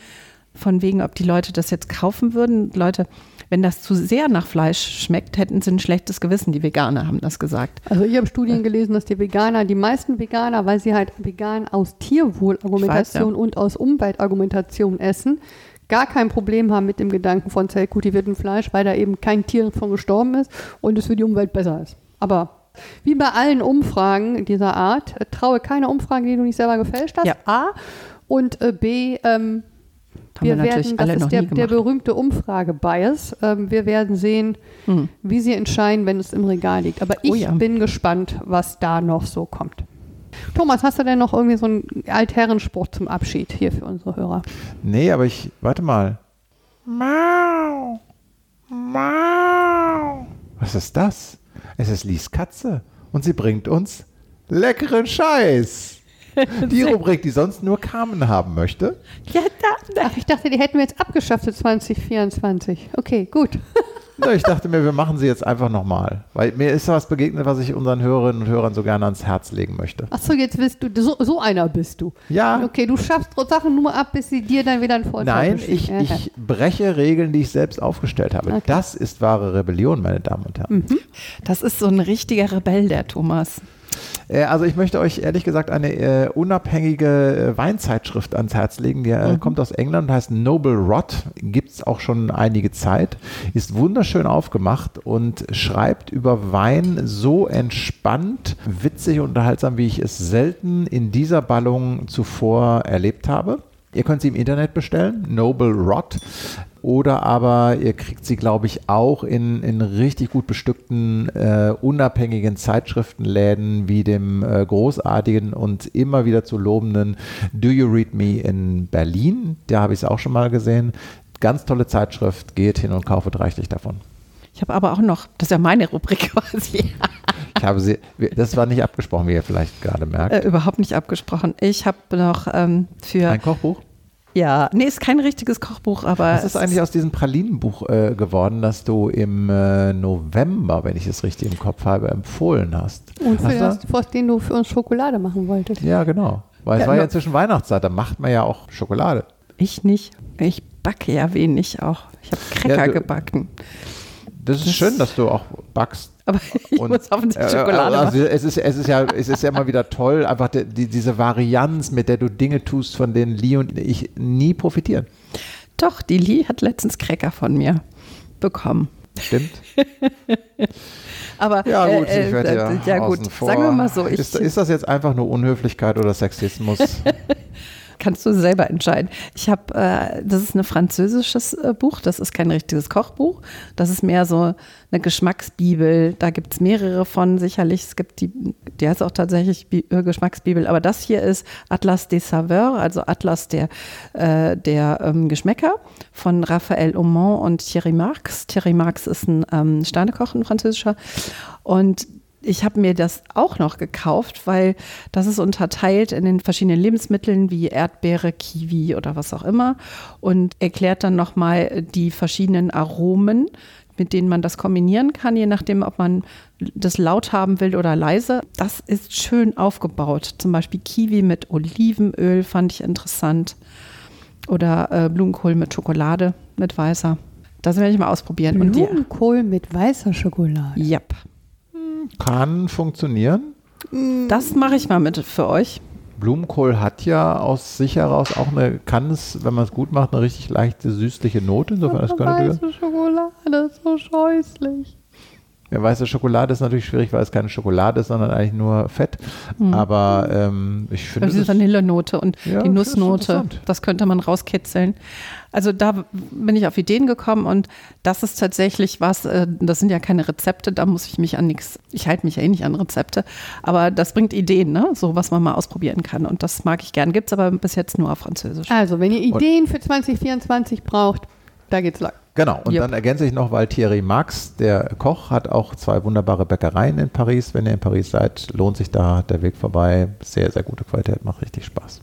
von wegen, ob die Leute das jetzt kaufen würden. Leute, wenn das zu sehr nach Fleisch schmeckt, hätten sie ein schlechtes Gewissen. Die Veganer haben das gesagt. Also ich habe Studien gelesen, dass die Veganer, die meisten Veganer, weil sie halt vegan aus Tierwohlargumentation weiß, und aus Umweltargumentation essen, gar kein Problem haben mit dem Gedanken von zellkultiviertem Fleisch, weil da eben kein Tier von gestorben ist und es für die Umwelt besser ist. Aber wie bei allen Umfragen dieser Art, äh, traue keine Umfrage, die du nicht selber gefälscht hast. Ja. A. Und äh, B, ähm, Haben wir, wir natürlich werden, das alle ist noch der, nie der gemacht. berühmte Umfrage-Bias. Ähm, wir werden sehen, Hm. wie sie entscheiden, wenn es im Regal liegt. Aber ich Oh ja. bin gespannt, was da noch so kommt. Thomas, hast du denn noch irgendwie so einen Altherrenspruch zum Abschied hier für unsere Hörer? Nee, aber ich, warte mal. Mau. Mau. Was ist das? Es ist Lies Katze und sie bringt uns leckeren Scheiß. Die Rubrik, die sonst nur Carmen haben möchte. Ja, da, da. Ach, ich dachte, die hätten wir jetzt abgeschafft für 2024. Okay, gut. Ja, ich dachte mir, wir machen sie jetzt einfach nochmal. Weil mir ist was begegnet, was ich unseren Hörerinnen und Hörern so gerne ans Herz legen möchte. Achso, jetzt bist du, so, so einer bist du. Ja, Okay, du schaffst Sachen nur ab, bis sie dir dann wieder einen Vorteil nein, ich, ich breche Regeln, die ich selbst aufgestellt habe. Okay. Das ist wahre Rebellion, meine Damen und Herren. Das ist so ein richtiger Rebell, der Thomas. Äh, also ich möchte euch ehrlich gesagt eine äh, unabhängige äh, Weinzeitschrift ans Herz legen. Die äh, kommt aus England, heißt Noble Rot, gibt es auch schon einige Zeit, ist wunderschön aufgemacht und schreibt über Wein so entspannt, witzig und unterhaltsam, wie ich es selten in dieser Ballung zuvor erlebt habe. Ihr könnt sie im Internet bestellen, Noble Rot. Oder aber ihr kriegt sie, glaube ich, auch in, in richtig gut bestückten, äh, unabhängigen Zeitschriftenläden wie dem äh, großartigen und immer wieder zu lobenden Do You Read Me in Berlin. Da habe ich es auch schon mal gesehen. Ganz tolle Zeitschrift. Geht hin und kaufet reichlich davon. Ich habe aber auch noch, das ist ja meine Rubrik quasi, Ich habe sie, das war nicht abgesprochen, wie ihr vielleicht gerade merkt. äh, überhaupt nicht abgesprochen. Ich habe noch ähm, für, Ein Kochbuch? Ja, nee, ist kein richtiges Kochbuch, aber Was ist es eigentlich aus diesem Pralinenbuch äh, geworden, das du im äh, November, wenn ich es richtig im Kopf habe, empfohlen hast? Und für Hast du? das, aus den du für uns Schokolade machen wolltest. Ja, genau. Weil es Ja, war ja inzwischen Weihnachtszeit, da macht man ja auch Schokolade. Ich nicht. Ich backe ja wenig auch. Ich habe Cracker Ja, du- gebacken. Das ist schön, dass du auch backst. Aber ich Und- muss offensichtlich Äh, Schokolade also es ist, es ist ja, es ist ja immer wieder toll, einfach die, die, diese Varianz, mit der du Dinge tust, von denen Lee und ich nie profitieren. Doch, die Lee hat letztens Cracker von mir bekommen. Stimmt? Aber Ja, gut, äh, ich werde äh, ja, ja gut, vor. sagen wir mal so, ist, ist das jetzt einfach nur Unhöflichkeit oder Sexismus? kannst du selber entscheiden. Ich habe, äh, das ist ein französisches äh, Buch, das ist kein richtiges Kochbuch, das ist mehr so eine Geschmacksbibel, da gibt es mehrere von sicherlich, es gibt die, die heißt auch tatsächlich Bi äh, Geschmacksbibel, aber das hier ist Atlas des Saveurs, also Atlas der, äh, der ähm, Geschmäcker von Raphael Aumont und Thierry Marx. Thierry Marx ist ein ähm, Sternekoch, ein französischer. Und ich habe mir das auch noch gekauft, weil das ist unterteilt in den verschiedenen Lebensmitteln wie Erdbeere, Kiwi oder was auch immer und erklärt dann nochmal die verschiedenen Aromen, mit denen man das kombinieren kann, je nachdem, ob man das laut haben will oder leise. Das ist schön aufgebaut. Zum Beispiel Kiwi mit Olivenöl fand ich interessant oder äh, Blumenkohl mit Schokolade, mit weißer. Das werde ich mal ausprobieren. Blumenkohl mit weißer Schokolade. yep. Kann funktionieren. Das mache ich mal mit für euch. Blumenkohl hat ja aus sich heraus auch eine, kann es, wenn man es gut macht, eine richtig leichte süßliche Note. Insofern, das könnte weiße Schokolade ist so scheußlich. Ja, weiße Schokolade ist natürlich schwierig, weil es keine Schokolade ist, sondern eigentlich nur Fett. Hm. Aber ähm, ich finde. Also die das- Vanillenote und Ja, die das Nussnote, interessant. das könnte man rauskitzeln. Also da bin ich auf Ideen gekommen und das ist tatsächlich was, äh, das sind ja keine Rezepte, da muss ich mich an nichts, ich halte mich ja eh nicht an Rezepte, aber das bringt Ideen, ne? so was man mal ausprobieren kann und das mag ich gern, gibt es aber bis jetzt nur auf Französisch. Also, wenn ihr Ideen für 2024 braucht, da geht's lang. Genau, und Yep. dann ergänze ich noch, weil Thierry Marx, der Koch, hat auch zwei wunderbare Bäckereien in Paris. Wenn ihr in Paris seid, lohnt sich da der Weg vorbei. Sehr, sehr gute Qualität, macht richtig Spaß.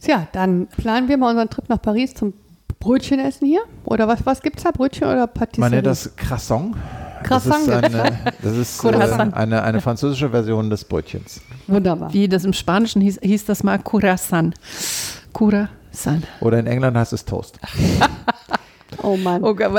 Tja, dann planen wir mal unseren Trip nach Paris zum Brötchen essen hier. Oder was, was gibt's da? Brötchen oder Ich Patisserie? meine, das Croissant. Croissant. Das ist, eine, das ist äh, eine, eine französische Version des Brötchens. Wunderbar. Wie das im Spanischen hieß, hieß das mal Curacán. Curacán. Oder in England heißt es Toast. Oh Mann. Oh Gott,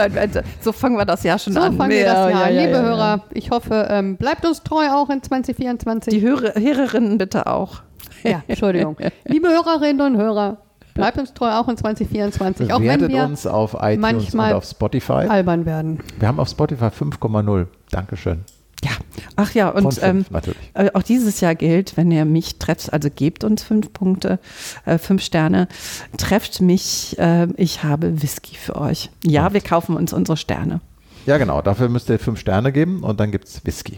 so fangen wir das Jahr schon So an. fangen wir das Ja, Jahr ja, an. ja, Liebe ja, ja. Hörer, ich hoffe, ähm, bleibt uns treu auch in 2024. Die Hörer, Hörerinnen bitte auch. ja, Entschuldigung. Liebe Hörerinnen und Hörer, bleibt uns treu auch in 2024. Auch wenn wir uns auf iTunes manchmal und auf Spotify. albern werden. Wir haben auf Spotify 5,0. Dankeschön. Ja, ach ja, und fünf, ähm, natürlich. äh, auch dieses Jahr gilt, wenn ihr mich trefft, also gebt uns fünf Punkte, äh, fünf Sterne, trefft mich, äh, ich habe Whisky für euch. Ja, wir kaufen uns unsere Sterne. Ja, genau. Dafür müsst ihr fünf Sterne geben und dann gibt es Whisky.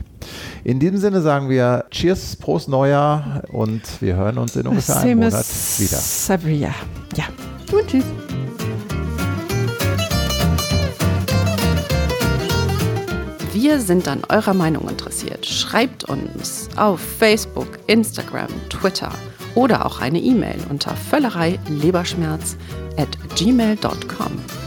In diesem Sinne sagen wir Cheers, Prost Neujahr und wir hören uns in ungefähr einem Monat wieder. year. Ja. Und tschüss. Wir sind an eurer Meinung interessiert. Schreibt uns auf Facebook, Instagram, Twitter oder auch eine E-Mail unter völlerei leberschmerz at gmail.com.